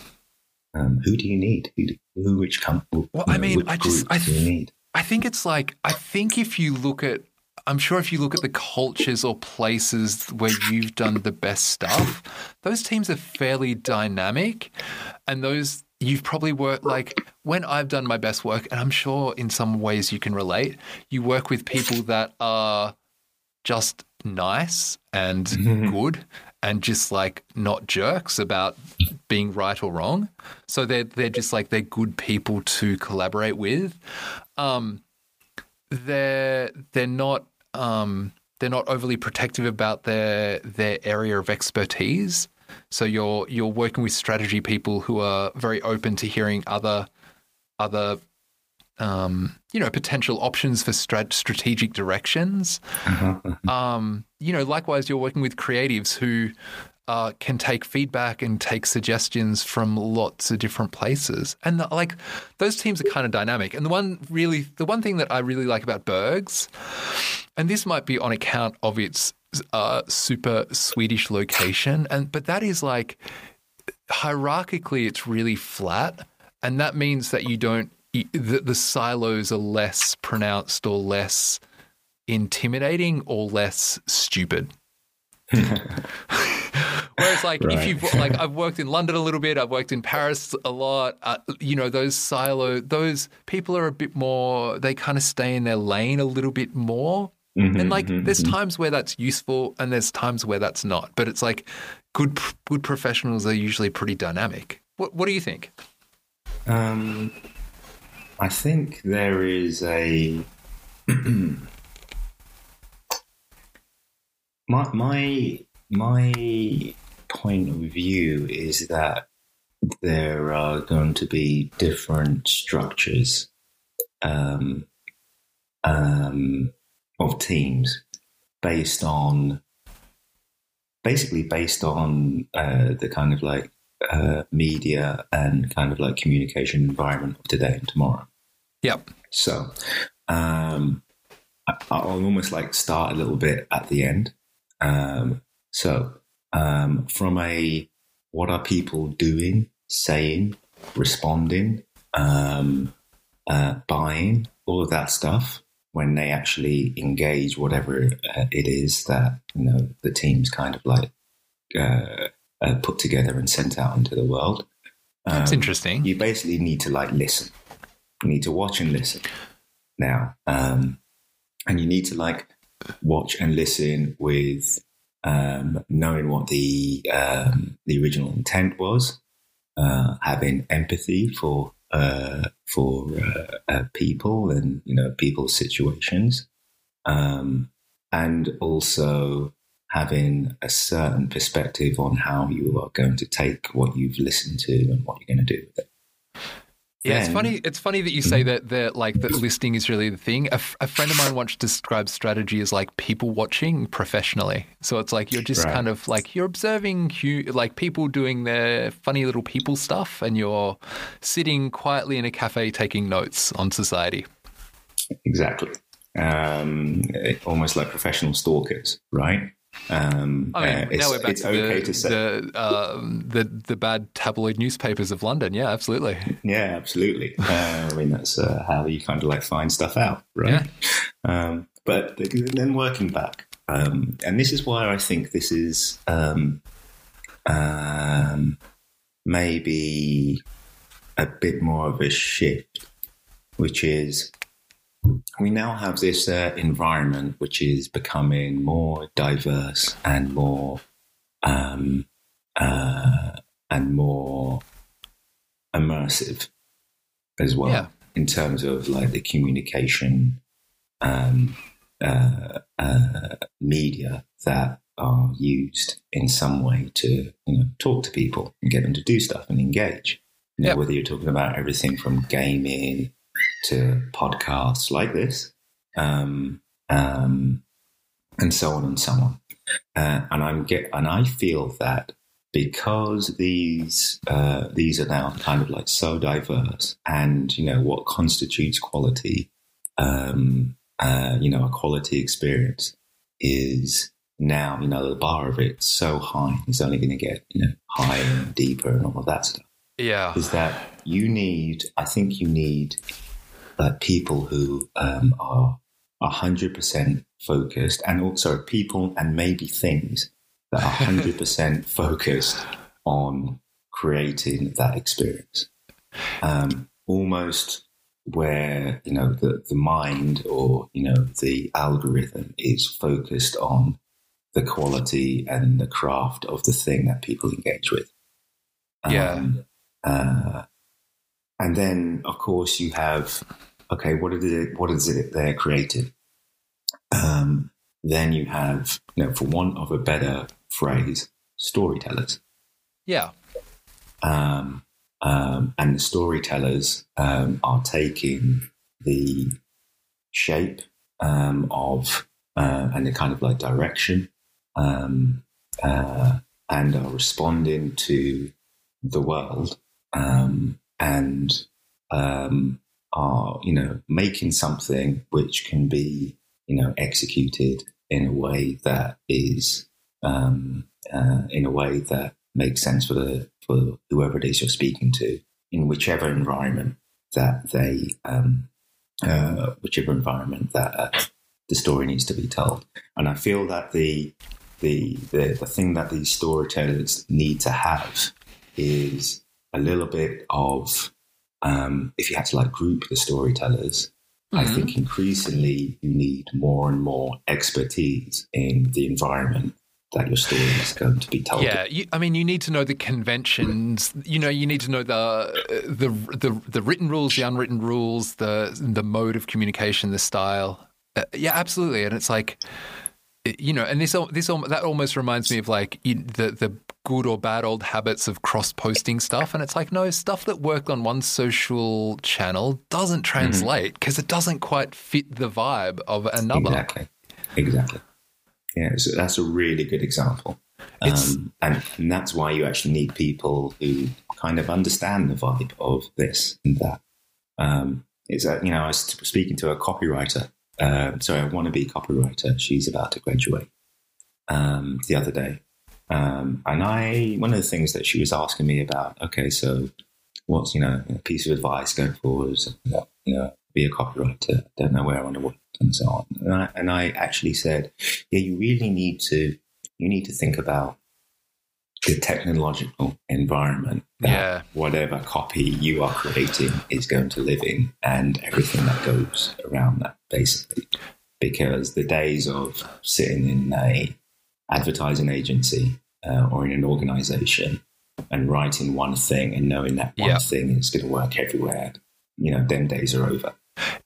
Um, who do you need? Who, who which company? Well, I mean, I just I, th- I think it's like I think if you look at I'm sure if you look at the cultures or places where you've done the best stuff, those teams are fairly dynamic, and those you've probably worked like when I've done my best work, and I'm sure in some ways you can relate. You work with people that are just nice and good and just like not jerks about being right or wrong. So they're they're just like they're good people to collaborate with. Um, they're they're not um, they're not overly protective about their their area of expertise. So you're you're working with strategy people who are very open to hearing other other um, you know, potential options for strat- strategic directions. Uh-huh, uh-huh. Um, you know, likewise, you're working with creatives who uh, can take feedback and take suggestions from lots of different places. And the, like those teams are kind of dynamic. And the one really, the one thing that I really like about Berghs, and this might be on account of its uh, super Swedish location, and but that is like hierarchically, it's really flat, and that means that you don't the, the silos are less pronounced or less intimidating or less stupid. Whereas, like, right. if you've like, I've worked in London a little bit, I've worked in Paris a lot. Uh, you know, those silo, those people are a bit more. They kind of stay in their lane a little bit more. Mm-hmm, and like, mm-hmm, there's mm-hmm. times where that's useful, and there's times where that's not. But it's like, good good professionals are usually pretty dynamic. What What do you think? Um, I think there is a my my my point of view is that there are going to be different structures um, um, of teams based on basically based on uh, the kind of like uh, media and kind of like communication environment of today and tomorrow. Yep. So um, I, will almost like start a little bit at the end. Um, so um, from a what are people doing, saying, responding, um, uh, buying, all of that stuff when they actually engage whatever uh, it is that you know the team's kind of like uh, uh, put together and sent out into the world. That's um, interesting. You basically need to like listen. You need to watch and listen now, um, and you need to like watch and listen with um, knowing what the um, the original intent was, uh, having empathy for uh, for uh, uh, people and you know people's situations, um, and also having a certain perspective on how you are going to take what you've listened to and what you're going to do with it. Yeah, it's funny. It's funny that you say mm-hmm. that that like that listening is really the thing. A, f- a friend of mine once described strategy as like people watching professionally. So it's like you're just right. kind of like you're observing hu- like people doing their funny little people stuff, and you're sitting quietly in a cafe taking notes on society. Exactly. Um, almost like professional stalkers, right? Um, I mean, uh, now we're back to, okay the, to say. The, um, the, the bad tabloid newspapers of London. Yeah, absolutely. Yeah, absolutely. Uh, I mean, that's uh, how you kind of like find stuff out, right? Yeah. Um, but then working back, um, and this is why I think this is um, um, maybe a bit more of a shift, which is we now have this uh, environment which is becoming more diverse and more um, uh, and more immersive as well yeah. in terms of like the communication um, uh, uh, media that are used in some way to you know talk to people and get them to do stuff and engage. You know, yep. whether you're talking about everything from gaming to podcasts like this, um, um, and so on and so on. Uh, and I'm get and I feel that because these uh, these are now kind of like so diverse, and you know what constitutes quality, um, uh, you know, a quality experience is now you know the bar of it so high. It's only going to get you know higher and deeper and all of that stuff. Yeah, is that you need? I think you need that people who um, are 100% focused and also people and maybe things that are 100% focused on creating that experience. Um, almost where, you know, the, the mind or, you know, the algorithm is focused on the quality and the craft of the thing that people engage with. Yeah. Um, uh, and then, of course, you have okay, what is it? What is it they're creating? Um, then you have, you know, for want of a better phrase, storytellers. Yeah. Um, um, and the storytellers um, are taking the shape um, of uh, and the kind of like direction um, uh, and are responding to the world um, and um, are, you know, making something which can be, you know, executed in a way that is, um, uh, in a way that makes sense for the for whoever it is you're speaking to in whichever environment that they, um, uh, whichever environment that uh, the story needs to be told. And I feel that the the, the the thing that these storytellers need to have is a little bit of um, if you had to like group the storytellers, mm-hmm. I think increasingly you need more and more expertise in the environment that your story is going to be told. Yeah, you, I mean, you need to know the conventions. You know, you need to know the the the, the written rules, the unwritten rules, the the mode of communication, the style. Uh, yeah, absolutely. And it's like, you know, and this this that almost reminds me of like the the good or bad old habits of cross posting stuff. And it's like, no, stuff that worked on one social channel doesn't translate because mm-hmm. it doesn't quite fit the vibe of another. Exactly. Exactly. Yeah, so that's a really good example. Um, and, and that's why you actually need people who kind of understand the vibe of this and that. Um, it's a, you know, I was speaking to a copywriter. Uh, sorry, I want to be copywriter. She's about to graduate um, the other day, um, and I one of the things that she was asking me about. Okay, so what's you know a piece of advice going forward? You know, be a copywriter. Don't know where I want to work and so on. And I, and I actually said, yeah, you really need to you need to think about the technological environment that yeah. whatever copy you are creating is going to live in and everything that goes around that basically because the days of sitting in a advertising agency uh, or in an organization and writing one thing and knowing that one thing is going to work everywhere you know them days are over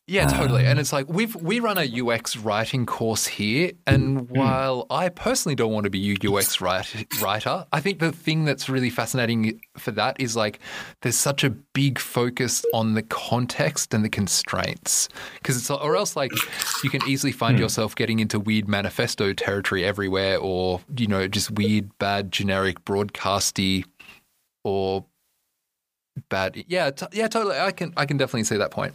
yeah, totally. Um, and it's like we've we run a UX writing course here, and mm. while I personally don't want to be a UX write, writer, I think the thing that's really fascinating for that is like there's such a big focus on the context and the constraints because it's or else like you can easily find mm. yourself getting into weird manifesto territory everywhere, or you know just weird, bad, generic, broadcasty, or bad. Yeah, t- yeah, totally. I can I can definitely see that point.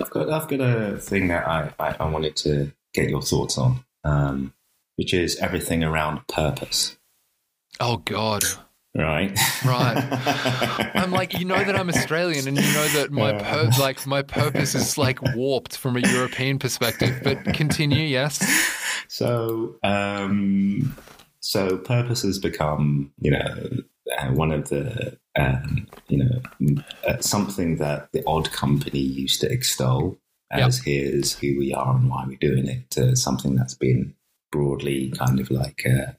I've got I've got a thing that I, I, I wanted to get your thoughts on, um, which is everything around purpose. Oh God. Right. Right. I'm like, you know that I'm Australian and you know that my pur- like my purpose is like warped from a European perspective. But continue, yes. So um so purpose has become, you know, uh, one of the um, you know uh, something that the odd company used to extol as yep. here's who we are and why we're doing it to something that's been broadly kind of like uh,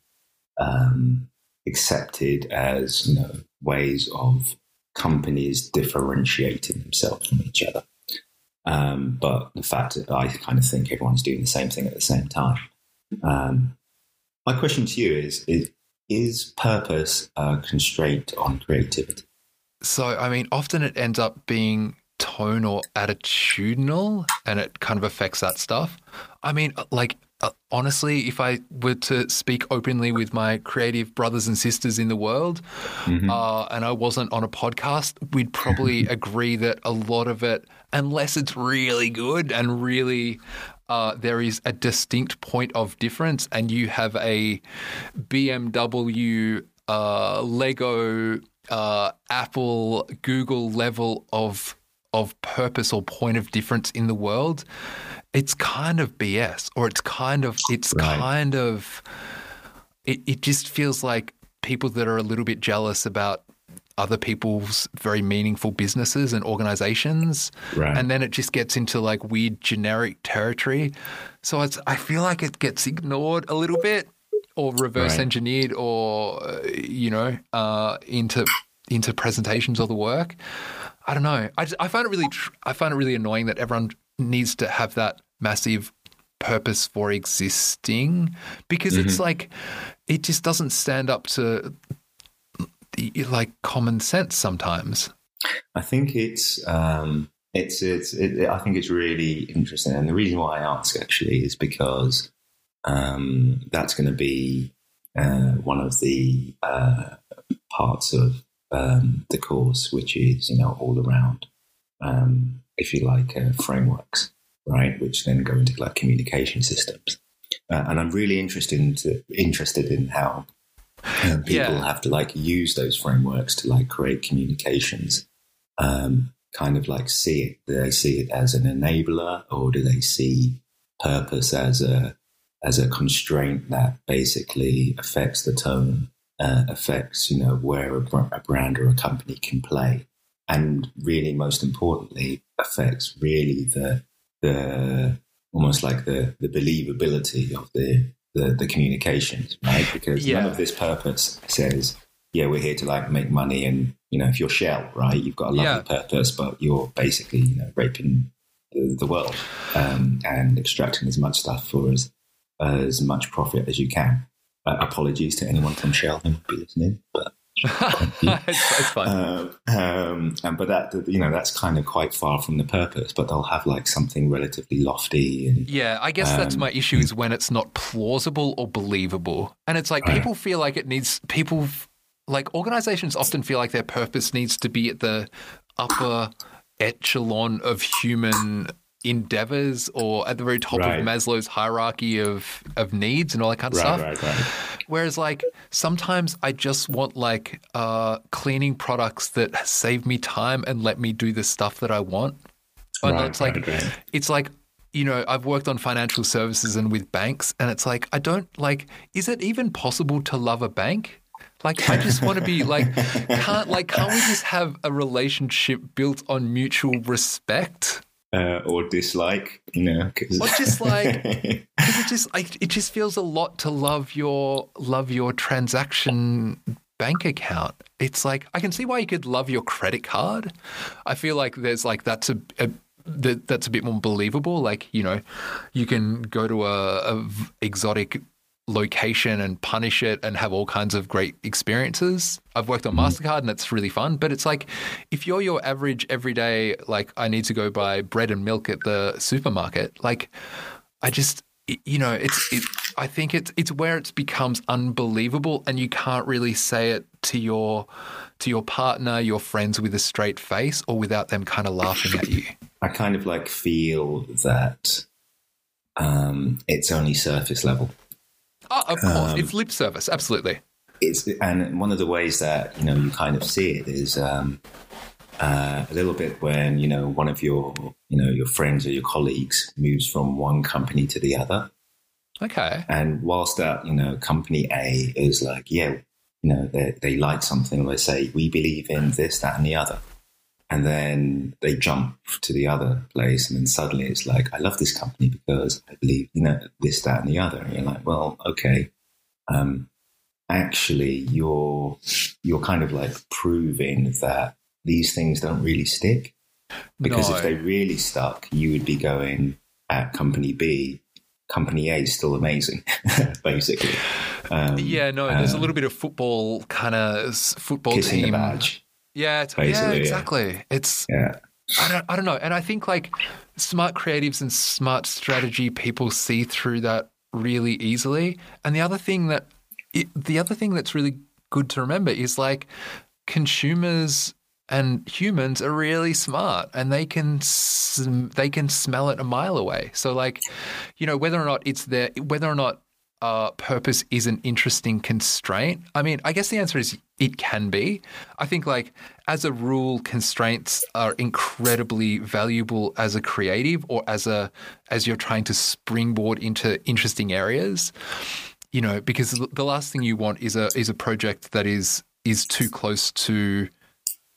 um, accepted as you know ways of companies differentiating themselves from each other. Um, but the fact that I kind of think everyone's doing the same thing at the same time. Um, my question to you is, is is purpose a constraint on creativity? So, I mean, often it ends up being tone or attitudinal and it kind of affects that stuff. I mean, uh, like, uh, honestly, if I were to speak openly with my creative brothers and sisters in the world, mm-hmm. uh, and I wasn't on a podcast, we'd probably agree that a lot of it, unless it's really good and really uh, there is a distinct point of difference, and you have a BMW, uh, Lego, uh, Apple, Google level of of purpose or point of difference in the world, it's kind of BS, or it's kind of it's right. kind of it, it just feels like people that are a little bit jealous about other people's very meaningful businesses and organizations. Right. And then it just gets into like weird generic territory. So it's, I feel like it gets ignored a little bit or reverse right. engineered or, uh, you know, uh, into, into presentations of the work. I don't know. I, just, I find it really, I find it really annoying that everyone needs to have that massive purpose for existing because mm-hmm. it's like it just doesn't stand up to like common sense sometimes. I think it's um, it's it's it, I think it's really interesting, and the reason why I ask actually is because um, that's going to be uh, one of the uh, parts of um, the course, which is you know all around, um, if you like, uh, frameworks, right? Which then go into like communication systems, uh, and I'm really interested in interested in how and people yeah. have to like use those frameworks to like create communications. Um, kind of like see it. Do they see it as an enabler, or do they see purpose as a as a constraint that basically affects the tone, uh, affects you know where a, a brand or a company can play, and really most importantly affects really the the almost like the the believability of the the, the communications, right? Because Yeah. none of this purpose says, yeah, we're here to like make money and, you know, if you're Shell, right, you've got a lovely Yeah. purpose, but you're basically, you know, raping the, the world um, and extracting as much stuff for as, as much profit as you can. Uh, apologies to anyone from Shell who might be listening, but it's, fine. um, um, and but that you know that's kind of quite far from the purpose. But they'll have like something relatively lofty and Yeah, I guess that's Um, my issue is when it's not plausible or believable. And it's like people feel like it needs people like organizations often feel like their purpose needs to be at the upper echelon of human endeavors or at the very top Right. of Maslow's hierarchy of of needs and all that kind of stuff. right, right. Whereas, like, sometimes I just want like uh, cleaning products that save me time and let me do the stuff that I want. And Right, it's like, right, right. it's like, you know, I've worked on financial services and with banks, and it's like, I don't like, is it even possible to love a bank? Like, I just want to be like, can't like, can't we just have a relationship built on mutual respect? Uh, or dislike, you know, 'cause- Or just like, because it just like it just feels a lot to love your love your transaction bank account. It's like I can see why you could love your credit card. I feel like there's like that's a, a that, that's a bit more believable. Like you know, you can go to a, a exotic location and punish it and have all kinds of great experiences. I've worked on Mastercard and it's really fun. But it's like if you're your average everyday, like I need to go buy bread and milk at the supermarket, like I just you know it's it, I think it's it's where it becomes unbelievable and you can't really say it to your to your partner, your friends with a straight face or without them kind of laughing at you. I kind of like feel that um, it's only surface level. Oh, of course, Um, it's lip service, absolutely. It's and one of the ways that you know you kind of see it is um, uh, a little bit when you know one of your you know your friends or your colleagues moves from one company to the other, Okay. and whilst that you know company A is like yeah you know they they like something they say we believe in this that and the other, and then they jump to the other place, and then suddenly it's like I love this company because I believe you know this that and the other, and you're like well okay. Um, actually you're you're kind of like proving that these things don't really stick because No. if they really stuck you would be going at company b company a is still amazing basically um, Yeah, no, there's a um, little bit of football kind of football team. the badge Yeah, it's, yeah, basically, yeah. exactly. It's yeah I don't, I don't know. And I think like smart creatives and smart strategy people see through that really easily. And the other thing that, it, the other thing that's really good to remember is like consumers and humans are really smart and they can sm- they can smell it a mile away. So like, you know, whether or not it's there, whether or not uh, purpose is an interesting constraint. I mean, I guess the answer is it can be. I think, like, as a rule, constraints are incredibly valuable as a creative or as a as you're trying to springboard into interesting areas. You know, because the- the last thing you want is a is a project that is is too close to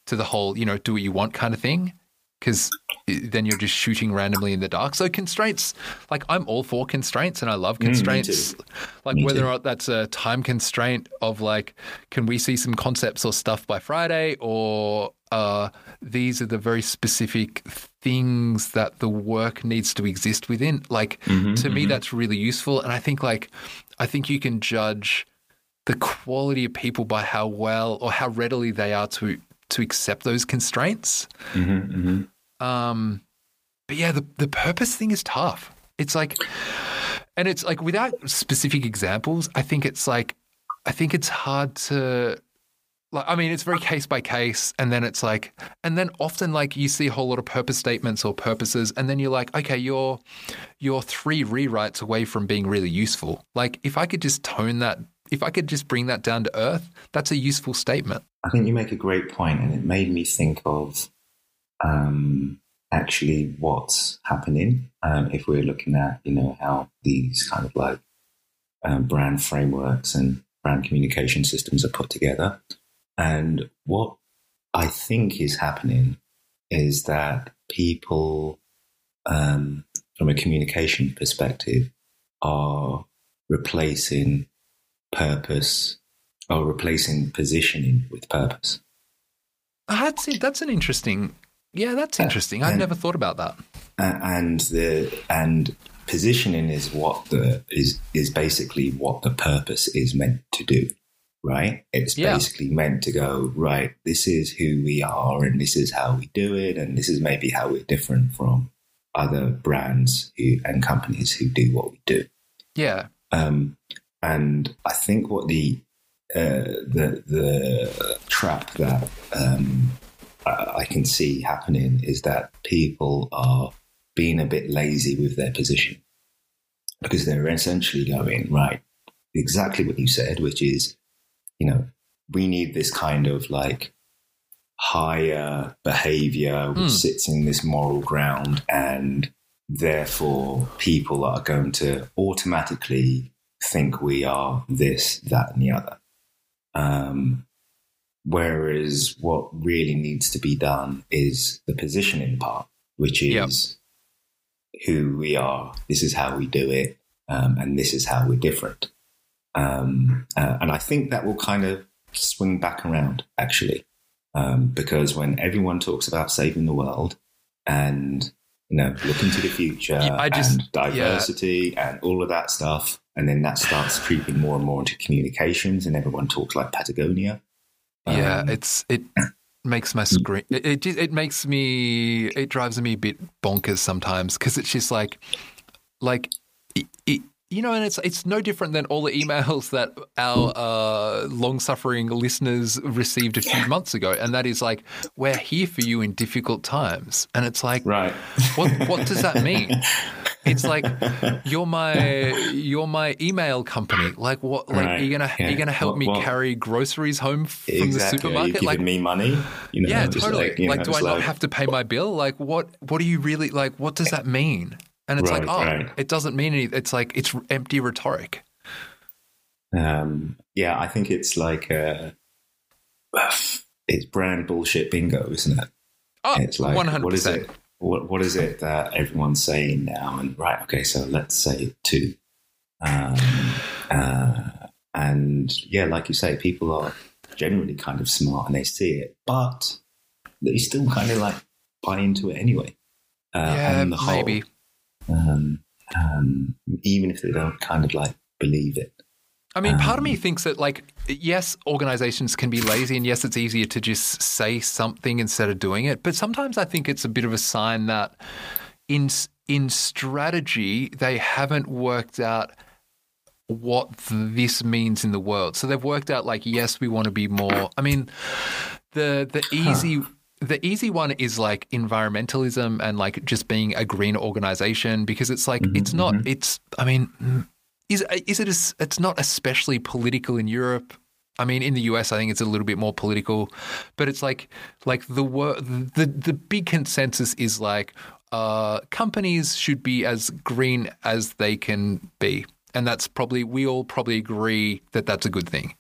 to the whole, you know, do what you want kind of thing. Because then you're just shooting randomly in the dark. So constraints, like I'm all for constraints, and I love Mm, constraints. too. like Me whether too. or not that's a time constraint of like, can we see some concepts or stuff by Friday, or uh, these are the very specific things that the work needs to exist within. Like Mm-hmm, to me, that's really useful, and I think like I think you can judge the quality of people by how well or how readily they are to to accept those constraints. hmm Um, but yeah, the the purpose thing is tough. It's like, and it's like without specific examples, I think it's like, I think it's hard to. Like, I mean, it's very case by case, and then it's like, and then often like you see a whole lot of purpose statements or purposes, and then you're like, okay, you're you're three rewrites away from being really useful. Like, if I could just tone that, if I could just bring that down to earth, that's a useful statement. I think you make a great point, and it made me think of um, actually what's happening um, if we're looking at you know how these kind of like um, brand frameworks and brand communication systems are put together, and what I think is happening is that people, um, from a communication perspective, are replacing purpose or replacing positioning with purpose. That's it. That's an interesting. Yeah, that's interesting. I've never thought about that. And the and positioning is what the is is basically what the purpose is meant to do right it's Yeah. basically meant to go right this is who we are and this is how we do it and this is maybe how we're different from other brands who and companies who do what we do Yeah. um, and I think what the uh, the the trap that um, I, can see happening is that people are being a bit lazy with their position because they're essentially going right exactly what you said, which is you know we need this kind of like higher behavior which Hmm. sits in this moral ground and therefore people are going to automatically think we are this, that, and the other. Um, whereas what really needs to be done is the positioning part, which is who we are, this is how we do it, um, and this is how we're different. Um, uh, and I think that will kind of swing back around, actually, um, because when everyone talks about saving the world and you know looking to the future Yeah, I just- and diversity and all of that stuff, and then that starts creeping more and more into communications, and everyone talks like Patagonia. Yeah, Um, it's it makes my screen. It, it just- it makes me. It drives me a bit bonkers sometimes because it's just like, like, it, it, you know, and it's it's no different than all the emails that our uh, long-suffering listeners received a few months ago, and that is like, we're here for you in difficult times, and it's like, right. what what does that mean? It's like you're my you're my email company. Like what? Like Right, you're gonna yeah. you're gonna help What- me what- carry groceries home from exactly. the Are you supermarket? giving Like me money? You know, yeah, totally. Like, you know, do I it's not like- have to pay my bill? Like what? What do you really like? What does that mean? And it's like, oh, right. it doesn't mean anything. It's like it's empty rhetoric. Um, yeah, I think it's like uh, it's brand bullshit bingo, isn't it? Oh, It's like one hundred what is it? What what is it that everyone's saying now? And right, okay, so let's say too. Um, uh, and yeah, like you say, people are generally kind of smart and they see it, but they still kind of like buy into it anyway. Uh, Yeah, whole. maybe. Um, um, even if they don't kind of like believe it. I mean, part of Um, me thinks that, like, yes, organizations can be lazy, and yes, it's easier to just say something instead of doing it. But sometimes I think it's a bit of a sign that in in strategy they haven't worked out what this means in the world. So they've worked out, like, yes, we want to be more. I mean, the the easy. The easy one is like environmentalism and like just being a green organization because it's like it's not it's I mean mm, is is it as, it's not especially political in Europe. I mean, in the US, I think it's a little bit more political, but it's like like the the the big consensus is like uh, companies should be as green as they can be, and that's probably we all probably agree that that's a good thing.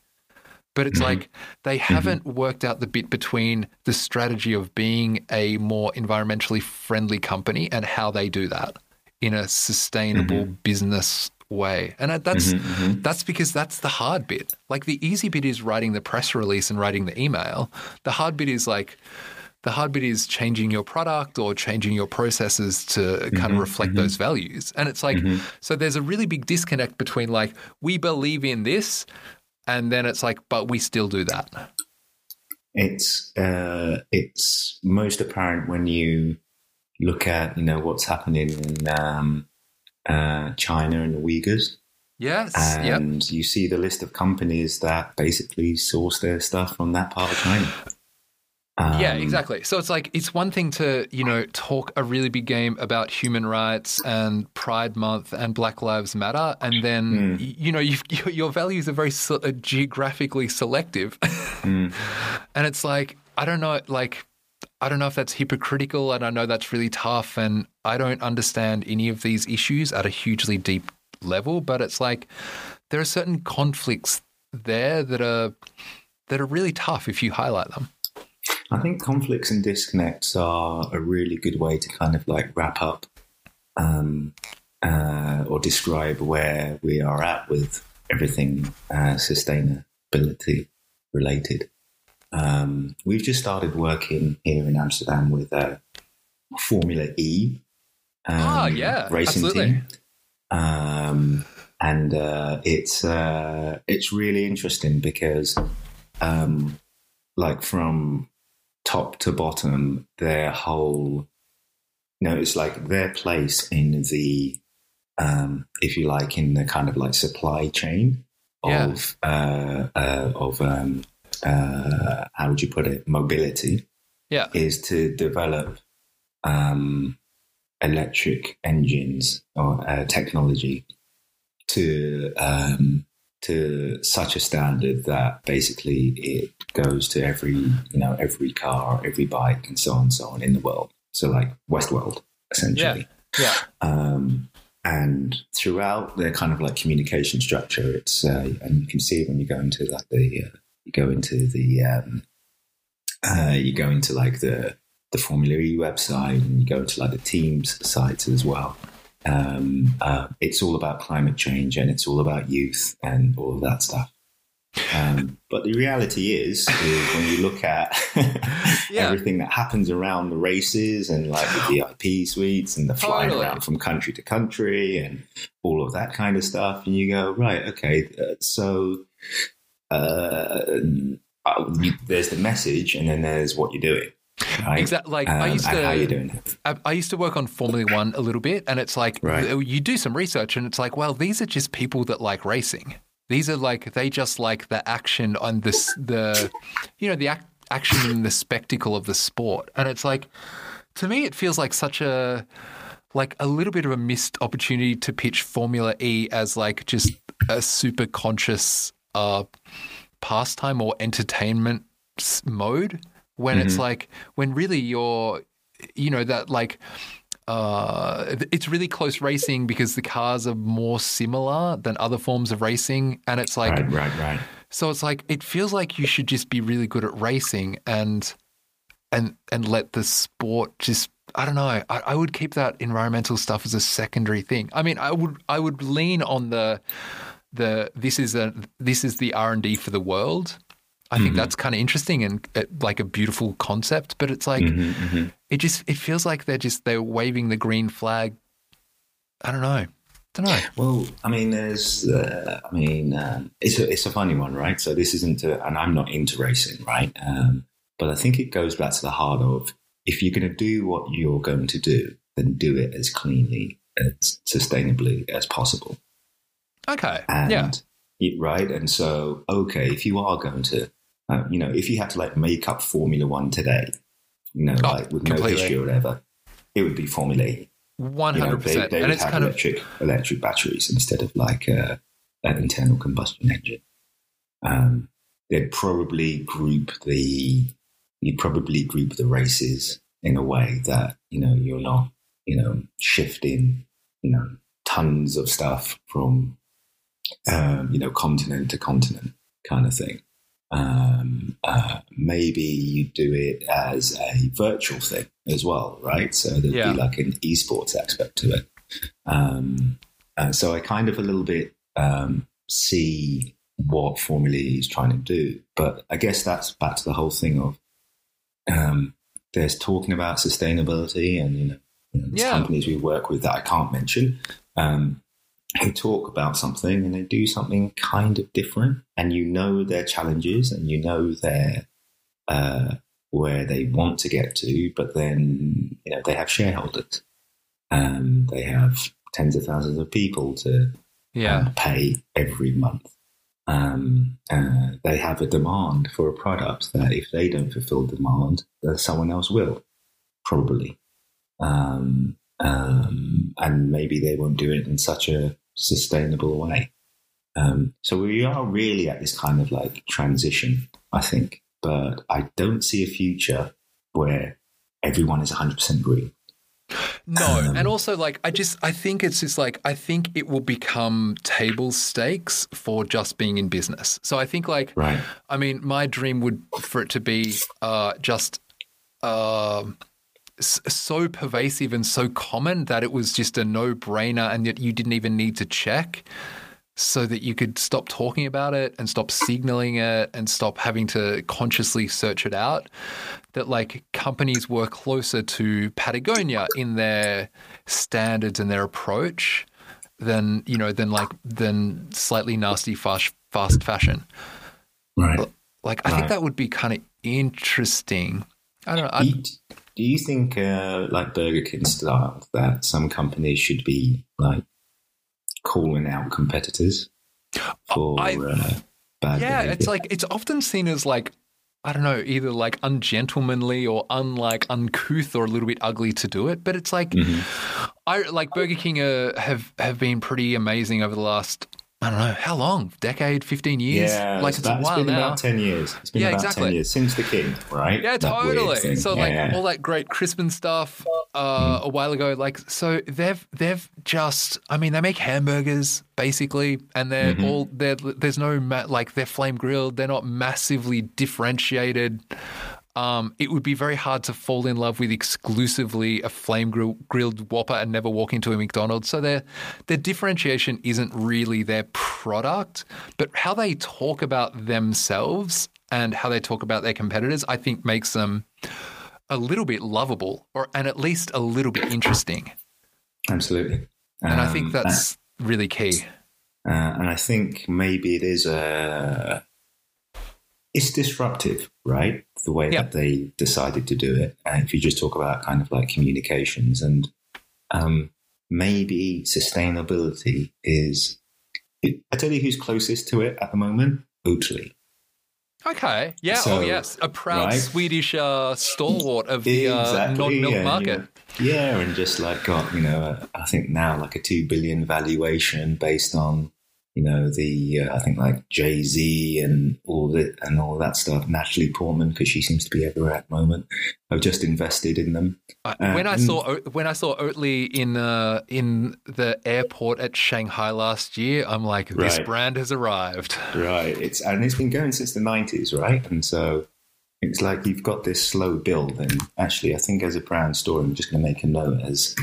But it's mm-hmm. like they mm-hmm. haven't worked out the bit between the strategy of being a more environmentally friendly company and how they do that in a sustainable mm-hmm. business way. And that's that's because that's the hard bit. Like the easy bit is writing the press release and writing the email. The hard bit is like the hard bit is changing your product or changing your processes to kind of reflect those values. And it's like so there's a really big disconnect between like we believe in this and then it's like but we still do that. It's uh, it's most apparent when you look at you know what's happening in um, uh, China and the Uyghurs, Yes. yep. and you see the list of companies that basically source their stuff from that part of China. Yeah, Um, exactly. So it's like it's one thing to you know talk a really big game about human rights and Pride Month and Black Lives Matter, and then y- you know you've, your values are very se- uh, geographically selective, and it's like I don't know, like I don't know if that's hypocritical, and I know that's really tough, and I don't understand any of these issues at a hugely deep level, but it's like there are certain conflicts there that are that are really tough if you highlight them. I think conflicts and disconnects are a really good way to kind of like wrap up um, uh, or describe where we are at with everything uh, sustainability related. Um, we've just started working here in Amsterdam with uh, Formula E. Um, Ah, yeah, racing absolutely. team. Um, and uh, it's uh, it's really interesting because, um, like from top to bottom, their whole, you know, it's like their place in the, um, if you like, in the kind of like supply chain Yeah. of uh, uh, of um, uh, how would you put it, mobility Yeah. is to develop um, electric engines or uh, technology to um, to such a standard that basically it goes to every you know every car, every bike, and so on and so on in the world. So like Westworld, essentially. Yeah. Um, and throughout their kind of like communication structure, it's uh, and you can see it when you go into like the uh, you go into the um, uh, you go into like the the Formula E website and you go to like the teams sites as well. Um, uh, it's all about climate change and it's all about youth and all of that stuff. Um, but the reality is, is when you look at Yeah. everything that happens around the races and like the VIP suites and the flying Totally. around from country to country and all of that kind of stuff, and you go, right, okay, uh, so uh, uh, you, there's the message and then there's what you're doing. Right? Exactly. Like I Um, used to. how you doing. I, I used to work on Formula One a little bit, and it's like Right. you do some research, and it's like, well, these are just people that like racing. These are like they just like the action on this, the, you know, the ac- action and the spectacle of the sport, and it's like, to me, it feels like such a, like a little bit of a missed opportunity to pitch Formula E as like just a super conscious uh, pastime or entertainment mode when it's like when really you're you know that like uh, it's really close racing because the cars are more similar than other forms of racing and it's like right, right, right. so it's like it feels like you should just be really good at racing and and and let the sport just I don't know. I, I would keep that environmental stuff as a secondary thing. I mean, I would I would lean on the the this is a this is the R and D for the world. I think that's kind of interesting and uh, like a beautiful concept, but it's like Mhm, mhm. it just it feels like they're just they're waving the green flag. I don't know. don't know. Well, I mean, there's, uh, I mean, um, it's a it's a funny one, right? So this isn't, a, and I'm not into racing, right? Um, but I think it goes back to the heart of if you're going to do what you're going to do, then do it as cleanly, as sustainably as possible. Okay. And yeah. it- right, and so okay, if you are going to, uh, you know, if you had to like make up Formula One today, you know, Oh, like with no completely. history or whatever, it would be Formula E. One hundred percent. they And would it's have kind of electric electric batteries instead of like uh, an internal combustion engine. Um, they'd probably group the you'd probably group the races in a way that you know you're not you know shifting you know tons of stuff from um, you know continent to continent kind of thing. Um, uh, maybe you do it as a virtual thing as well, right? So there'd Yeah. be like an esports aspect to it. Um, and so I kind of a little bit um, see what Formula E is trying to do, but I guess that's back to the whole thing of um, there's talking about sustainability, and you know, you know there's Yeah. companies we work with that I can't mention. Um, who talk about something and they do something kind of different and you know their challenges and you know their uh, where they want to get to but then you know they have shareholders. Um, they have tens of thousands of people to yeah. um, pay every month. Um, uh, they have a demand for a product that if they don't fulfill demand that someone else will probably. Um, um, and maybe they won't do it in such a sustainable way. Um, so we are really at this kind of like transition, I think, but I don't see a future where everyone is 100% green. No, Um, and also like I just I think it's just like I think it will become table stakes for just being in business. So I think like s- so pervasive and so common that it was just a no brainer and that you didn't even need to check so that you could stop talking about it and stop signaling it and stop having to consciously search it out. That like companies were closer to Patagonia in their standards and their approach than you know than like than slightly nasty fast fast fashion. Right. Like I Right. think that would be kind of interesting. I don't know. Do you, think, uh, like Burger King style, that some companies should be like calling out competitors for I- uh, bad yeah, behavior? it's like it's often seen as like I don't know, either like ungentlemanly or unlike uncouth or a little bit ugly to do it. But it's like Mhm. I like Burger King uh, have have been pretty amazing over the last I don't know how long, decade, fifteen years. Yeah, like it's, about, a while been now. about ten years. It's been Yeah, about exactly. ten years since the king, right? Yeah, totally. So Yeah, like yeah. all that great Crispin stuff uh, Mm. a while ago, like so they've they've just I mean they make hamburgers basically, and they're Mhm. all they're there's no ma- like they're flame grilled. They're not massively differentiated. Um, it would be very hard to fall in love with exclusively a flame grill, grilled Whopper and never walk into a McDonald's. So their their differentiation isn't really their product, but how they talk about themselves and how they talk about their competitors, I think makes them a little bit lovable, or and at least a little bit interesting. absolutely. And I think Um, that's really key. Uh, and I think maybe it is a. It's disruptive, right? The way Yeah. that they decided to do it. And if you just talk about kind of like communications and um, maybe sustainability is. I tell you who's closest to it at the moment Oatly. Okay. Yeah. So, oh, yes. A proud right? Swedish uh, stalwart of the uh, non-milk yeah, market. Yeah. yeah, and just like got you know, uh, I think now like a two billion valuation based on you know the uh, I think like Jay Z and all that and all that stuff. Natalie Portman because she seems to be everywhere at the moment. I've just invested in them. Uh, when I mm. saw when I saw Oatly in uh, in the airport at Shanghai last year, I'm like, this Right. brand has arrived. Right. It's and it's been going since the nineties, right? And so it's like you've got this slow build. And actually, I think as a brand store, I'm just going to make a note as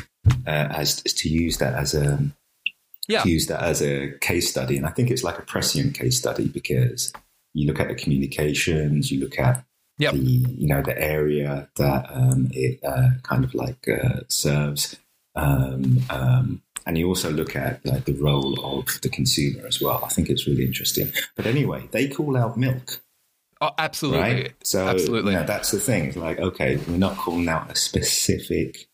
uh, as, as to use that as a Yeah. to use that as a case study. And I think it's like a prescient case study because you look at the communications, you look at Yep. the you know the area that um, it uh, kind of like uh, serves. Um, um, and you also look at like the role of the consumer as well. I think it's really interesting. But anyway, they call out milk, Oh, absolutely. right? So Absolutely. you know, that's the thing. It's like okay, we're not calling out a specific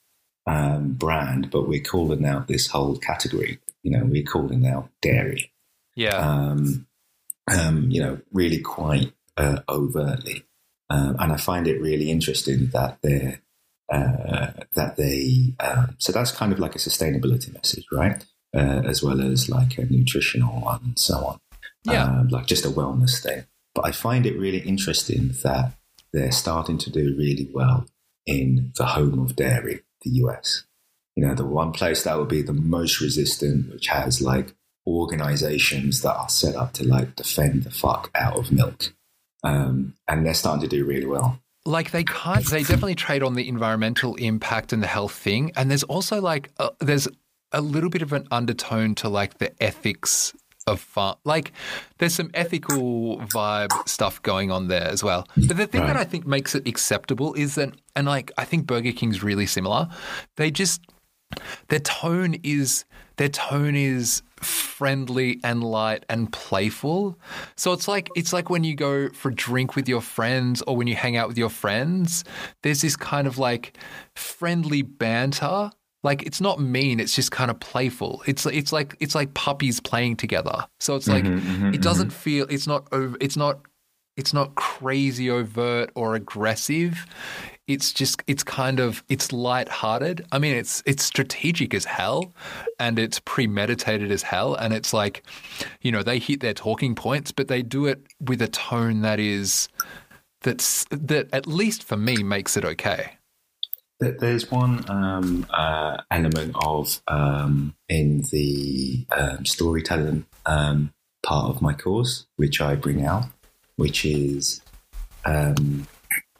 um, brand, but we're calling out this whole category. You know, we're calling out dairy. Yeah. Um, um, you know, really quite uh, overtly. Um, and I find it really interesting that they're uh, that they um, so that's kind of like a sustainability message, right? Uh, as well as like a nutritional one and so on. Yeah. Um, like just a wellness thing. But I find it really interesting that they're starting to do really well in the home of dairy, the US. You know, the one place that would be the most resistant, which has like organizations that are set up to like defend the fuck out of milk. Um, and they're starting to do really well. like they can't they definitely trade on the environmental impact and the health thing and there's also like there's a little bit of an undertone to like the ethics of farm like there's some ethical vibe stuff going on there as well but the thing that i think makes it acceptable is that and like i think burger king's really similar they just their tone is their tone is friendly and light and playful. So it's like it's like when you go for a drink with your friends or when you hang out with your friends, there's this kind of like friendly banter. Like it's not mean, it's just kind of playful. It's it's like it's like puppies playing together. So it's like mm-hmm, mm-hmm, it doesn't mm-hmm. feel it's not over it's not it's not crazy overt or aggressive. It's just it's kind of it's light-hearted. I mean, it's it's strategic as hell, and it's premeditated as hell. And it's like, you know, they hit their talking points, but they do it with a tone that is that's that at least for me makes it okay. There- There's one um, uh, element of um, in the um, storytelling um, part of my course, which I bring out, which is um,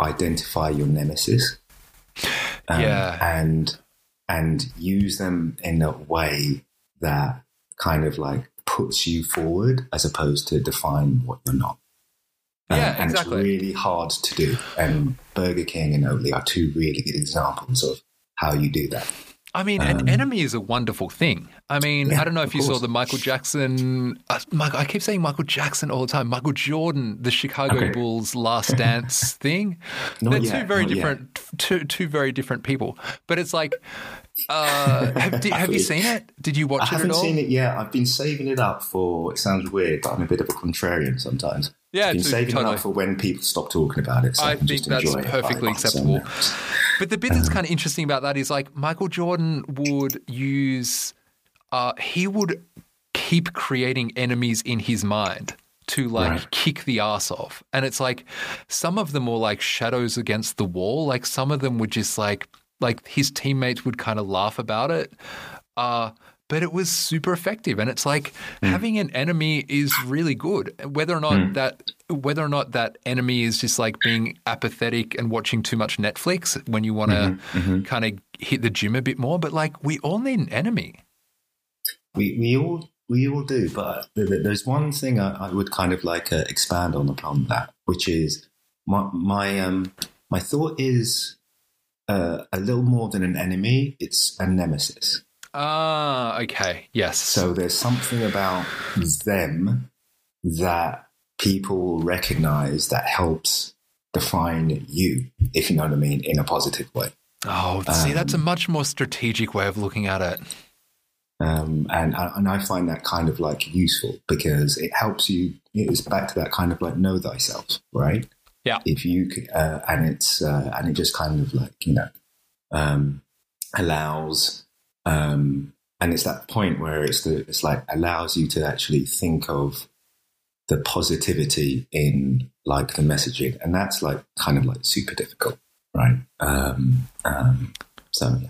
identify your nemesis. um, Yeah. and and use them in a way that kind of like puts you forward as opposed to define what you're not. Um, Yeah, and exactly. it's really hard to do. And Burger King and Oatly are two really good examples of how you do that. I mean, Um, an enemy is a wonderful thing. I mean, Yeah, I don't know if you saw the Michael Jackson. Uh, Michael, I keep saying Michael Jackson all the time. Michael Jordan, the Chicago Okay. Bulls Last Dance thing. Not They're yet, two very yet. different, two two very different people. But it's like, uh, have, did, have you seen it? Did you I watch it at haven't seen it yet. I've been saving it up for. It sounds weird, but I'm a bit of a contrarian sometimes. Yeah, to- saving totally. up for when people stop talking about it. So I think that's perfectly acceptable. But the bit that's kind of interesting about that is like Michael Jordan would use, uh, he would keep creating enemies in his mind to like Right. kick the ass off. And it's like some of them were like shadows against the wall. Like some of them were just like, like his teammates would kind of laugh about it. Uh, but it was super effective. And it's like having an enemy is really good. Whether or not that whether or not that enemy is just like being apathetic and watching too much Netflix when you want to kind of hit the gym a bit more. But like we all need an enemy. We we all we all do, but th- th- there's one thing I, I would kind of like uh, expand on upon that, which is my my um my thought is uh, a little more than an enemy; it's a nemesis. Ah, okay. Yes. So there's something about them that people recognize that helps define you, if you know what I mean, in a positive way. oh, see, um, that's a much more strategic way of looking at it. Um, and and I find that kind of like useful because it helps you. It's back to that kind of like know thyself, right? Yeah. If you uh, and it's uh, and it just kind of like you know um, allows um, and it's that point where it's the it's like allows you to actually think of the positivity in like the messaging, and that's like kind of like super difficult, right? Um, um, so yeah.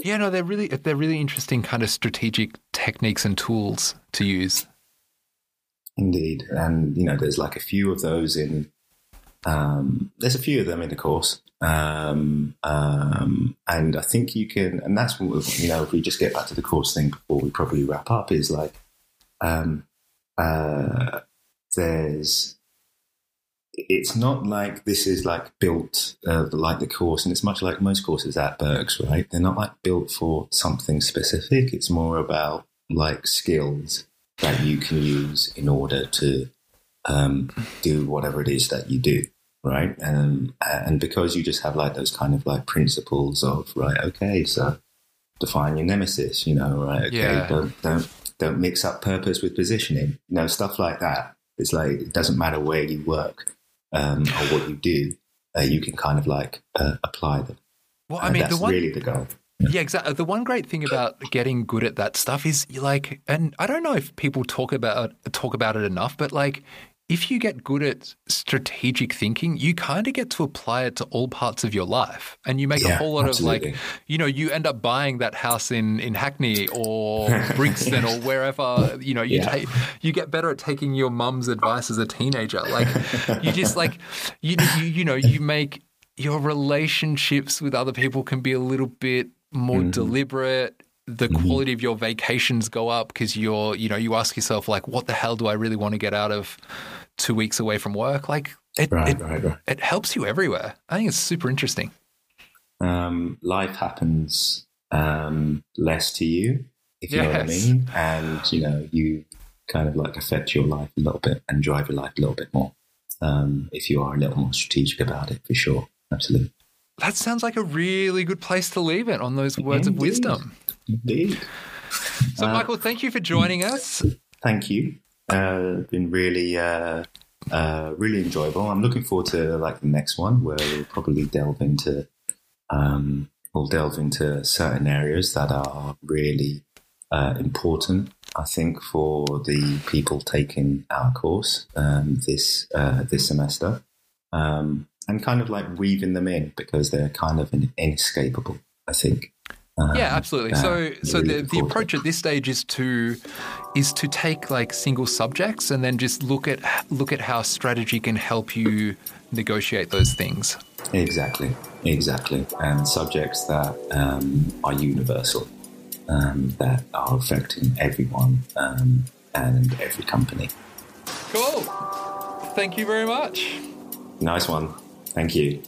Yeah, no, they're really they're really interesting kind of strategic techniques and tools to use. Indeed, and you know, there's like a few of those in. Um, there's a few of them in the course, um, um, and I think you can. And that's what you know. If we just get back to the course thing before we probably wrap up, is like, um, uh, there's. It's not like this is like built uh, like the course, and it's much like most courses at Berghs, right? They're not like built for something specific. It's more about like skills that you can use in order to um, do whatever it is that you do, right? And and because you just have like those kind of like principles of right, okay, so define your nemesis, you know, right? Okay, Yeah. don't don't don't mix up purpose with positioning, you know, stuff like that. It's like it doesn't matter where you work um, or what you do, uh, you can kind of like uh, apply them. Well, I mean, that's the one really the goal. Yeah, exactly. The one great thing about getting good at that stuff is you like, and I don't know if people talk about talk about it enough, but like, if you get good at strategic thinking, you kind of get to apply it to all parts of your life, and you make a whole lot absolutely. of like, you know, you end up buying that house in in Hackney or Brixton or wherever. You know, you Yeah. take you get better at taking your mum's advice as a teenager. Like, you just like you you you know you make your relationships with other people can be a little bit more mm-hmm. deliberate the mm-hmm. quality of your vacations go up because you're you know you ask yourself like what the hell do i really want to get out of two weeks away from work like it, Right, it, right, right. it helps you everywhere i think it's super interesting um, life happens um, less to you, if you know what I mean. And, you know, you kind of like affect your life a little bit and drive your life a little bit more um, if you are a little more strategic about it, for sure. Absolutely. that sounds like a really good place to leave it on those words of Indeed. wisdom Indeed. so Uh, michael thank you for joining us Thank you. Uh, been really, uh, uh, really enjoyable. I'm looking forward to like the next one where we'll probably delve into, um, we'll delve into certain areas that are really uh, important. I think for the people taking our course um, this uh, this semester, um, and kind of like weaving them in because they're kind of in- inescapable. I think. Uh, yeah, absolutely. Uh, so, so the, the approach at this stage is to is to take like single subjects and then just look at look at how strategy can help you negotiate those things. Exactly, exactly, and subjects that um, are universal, um, that are affecting everyone um, and every company. Cool. Thank you very much. Nice one. Thank you.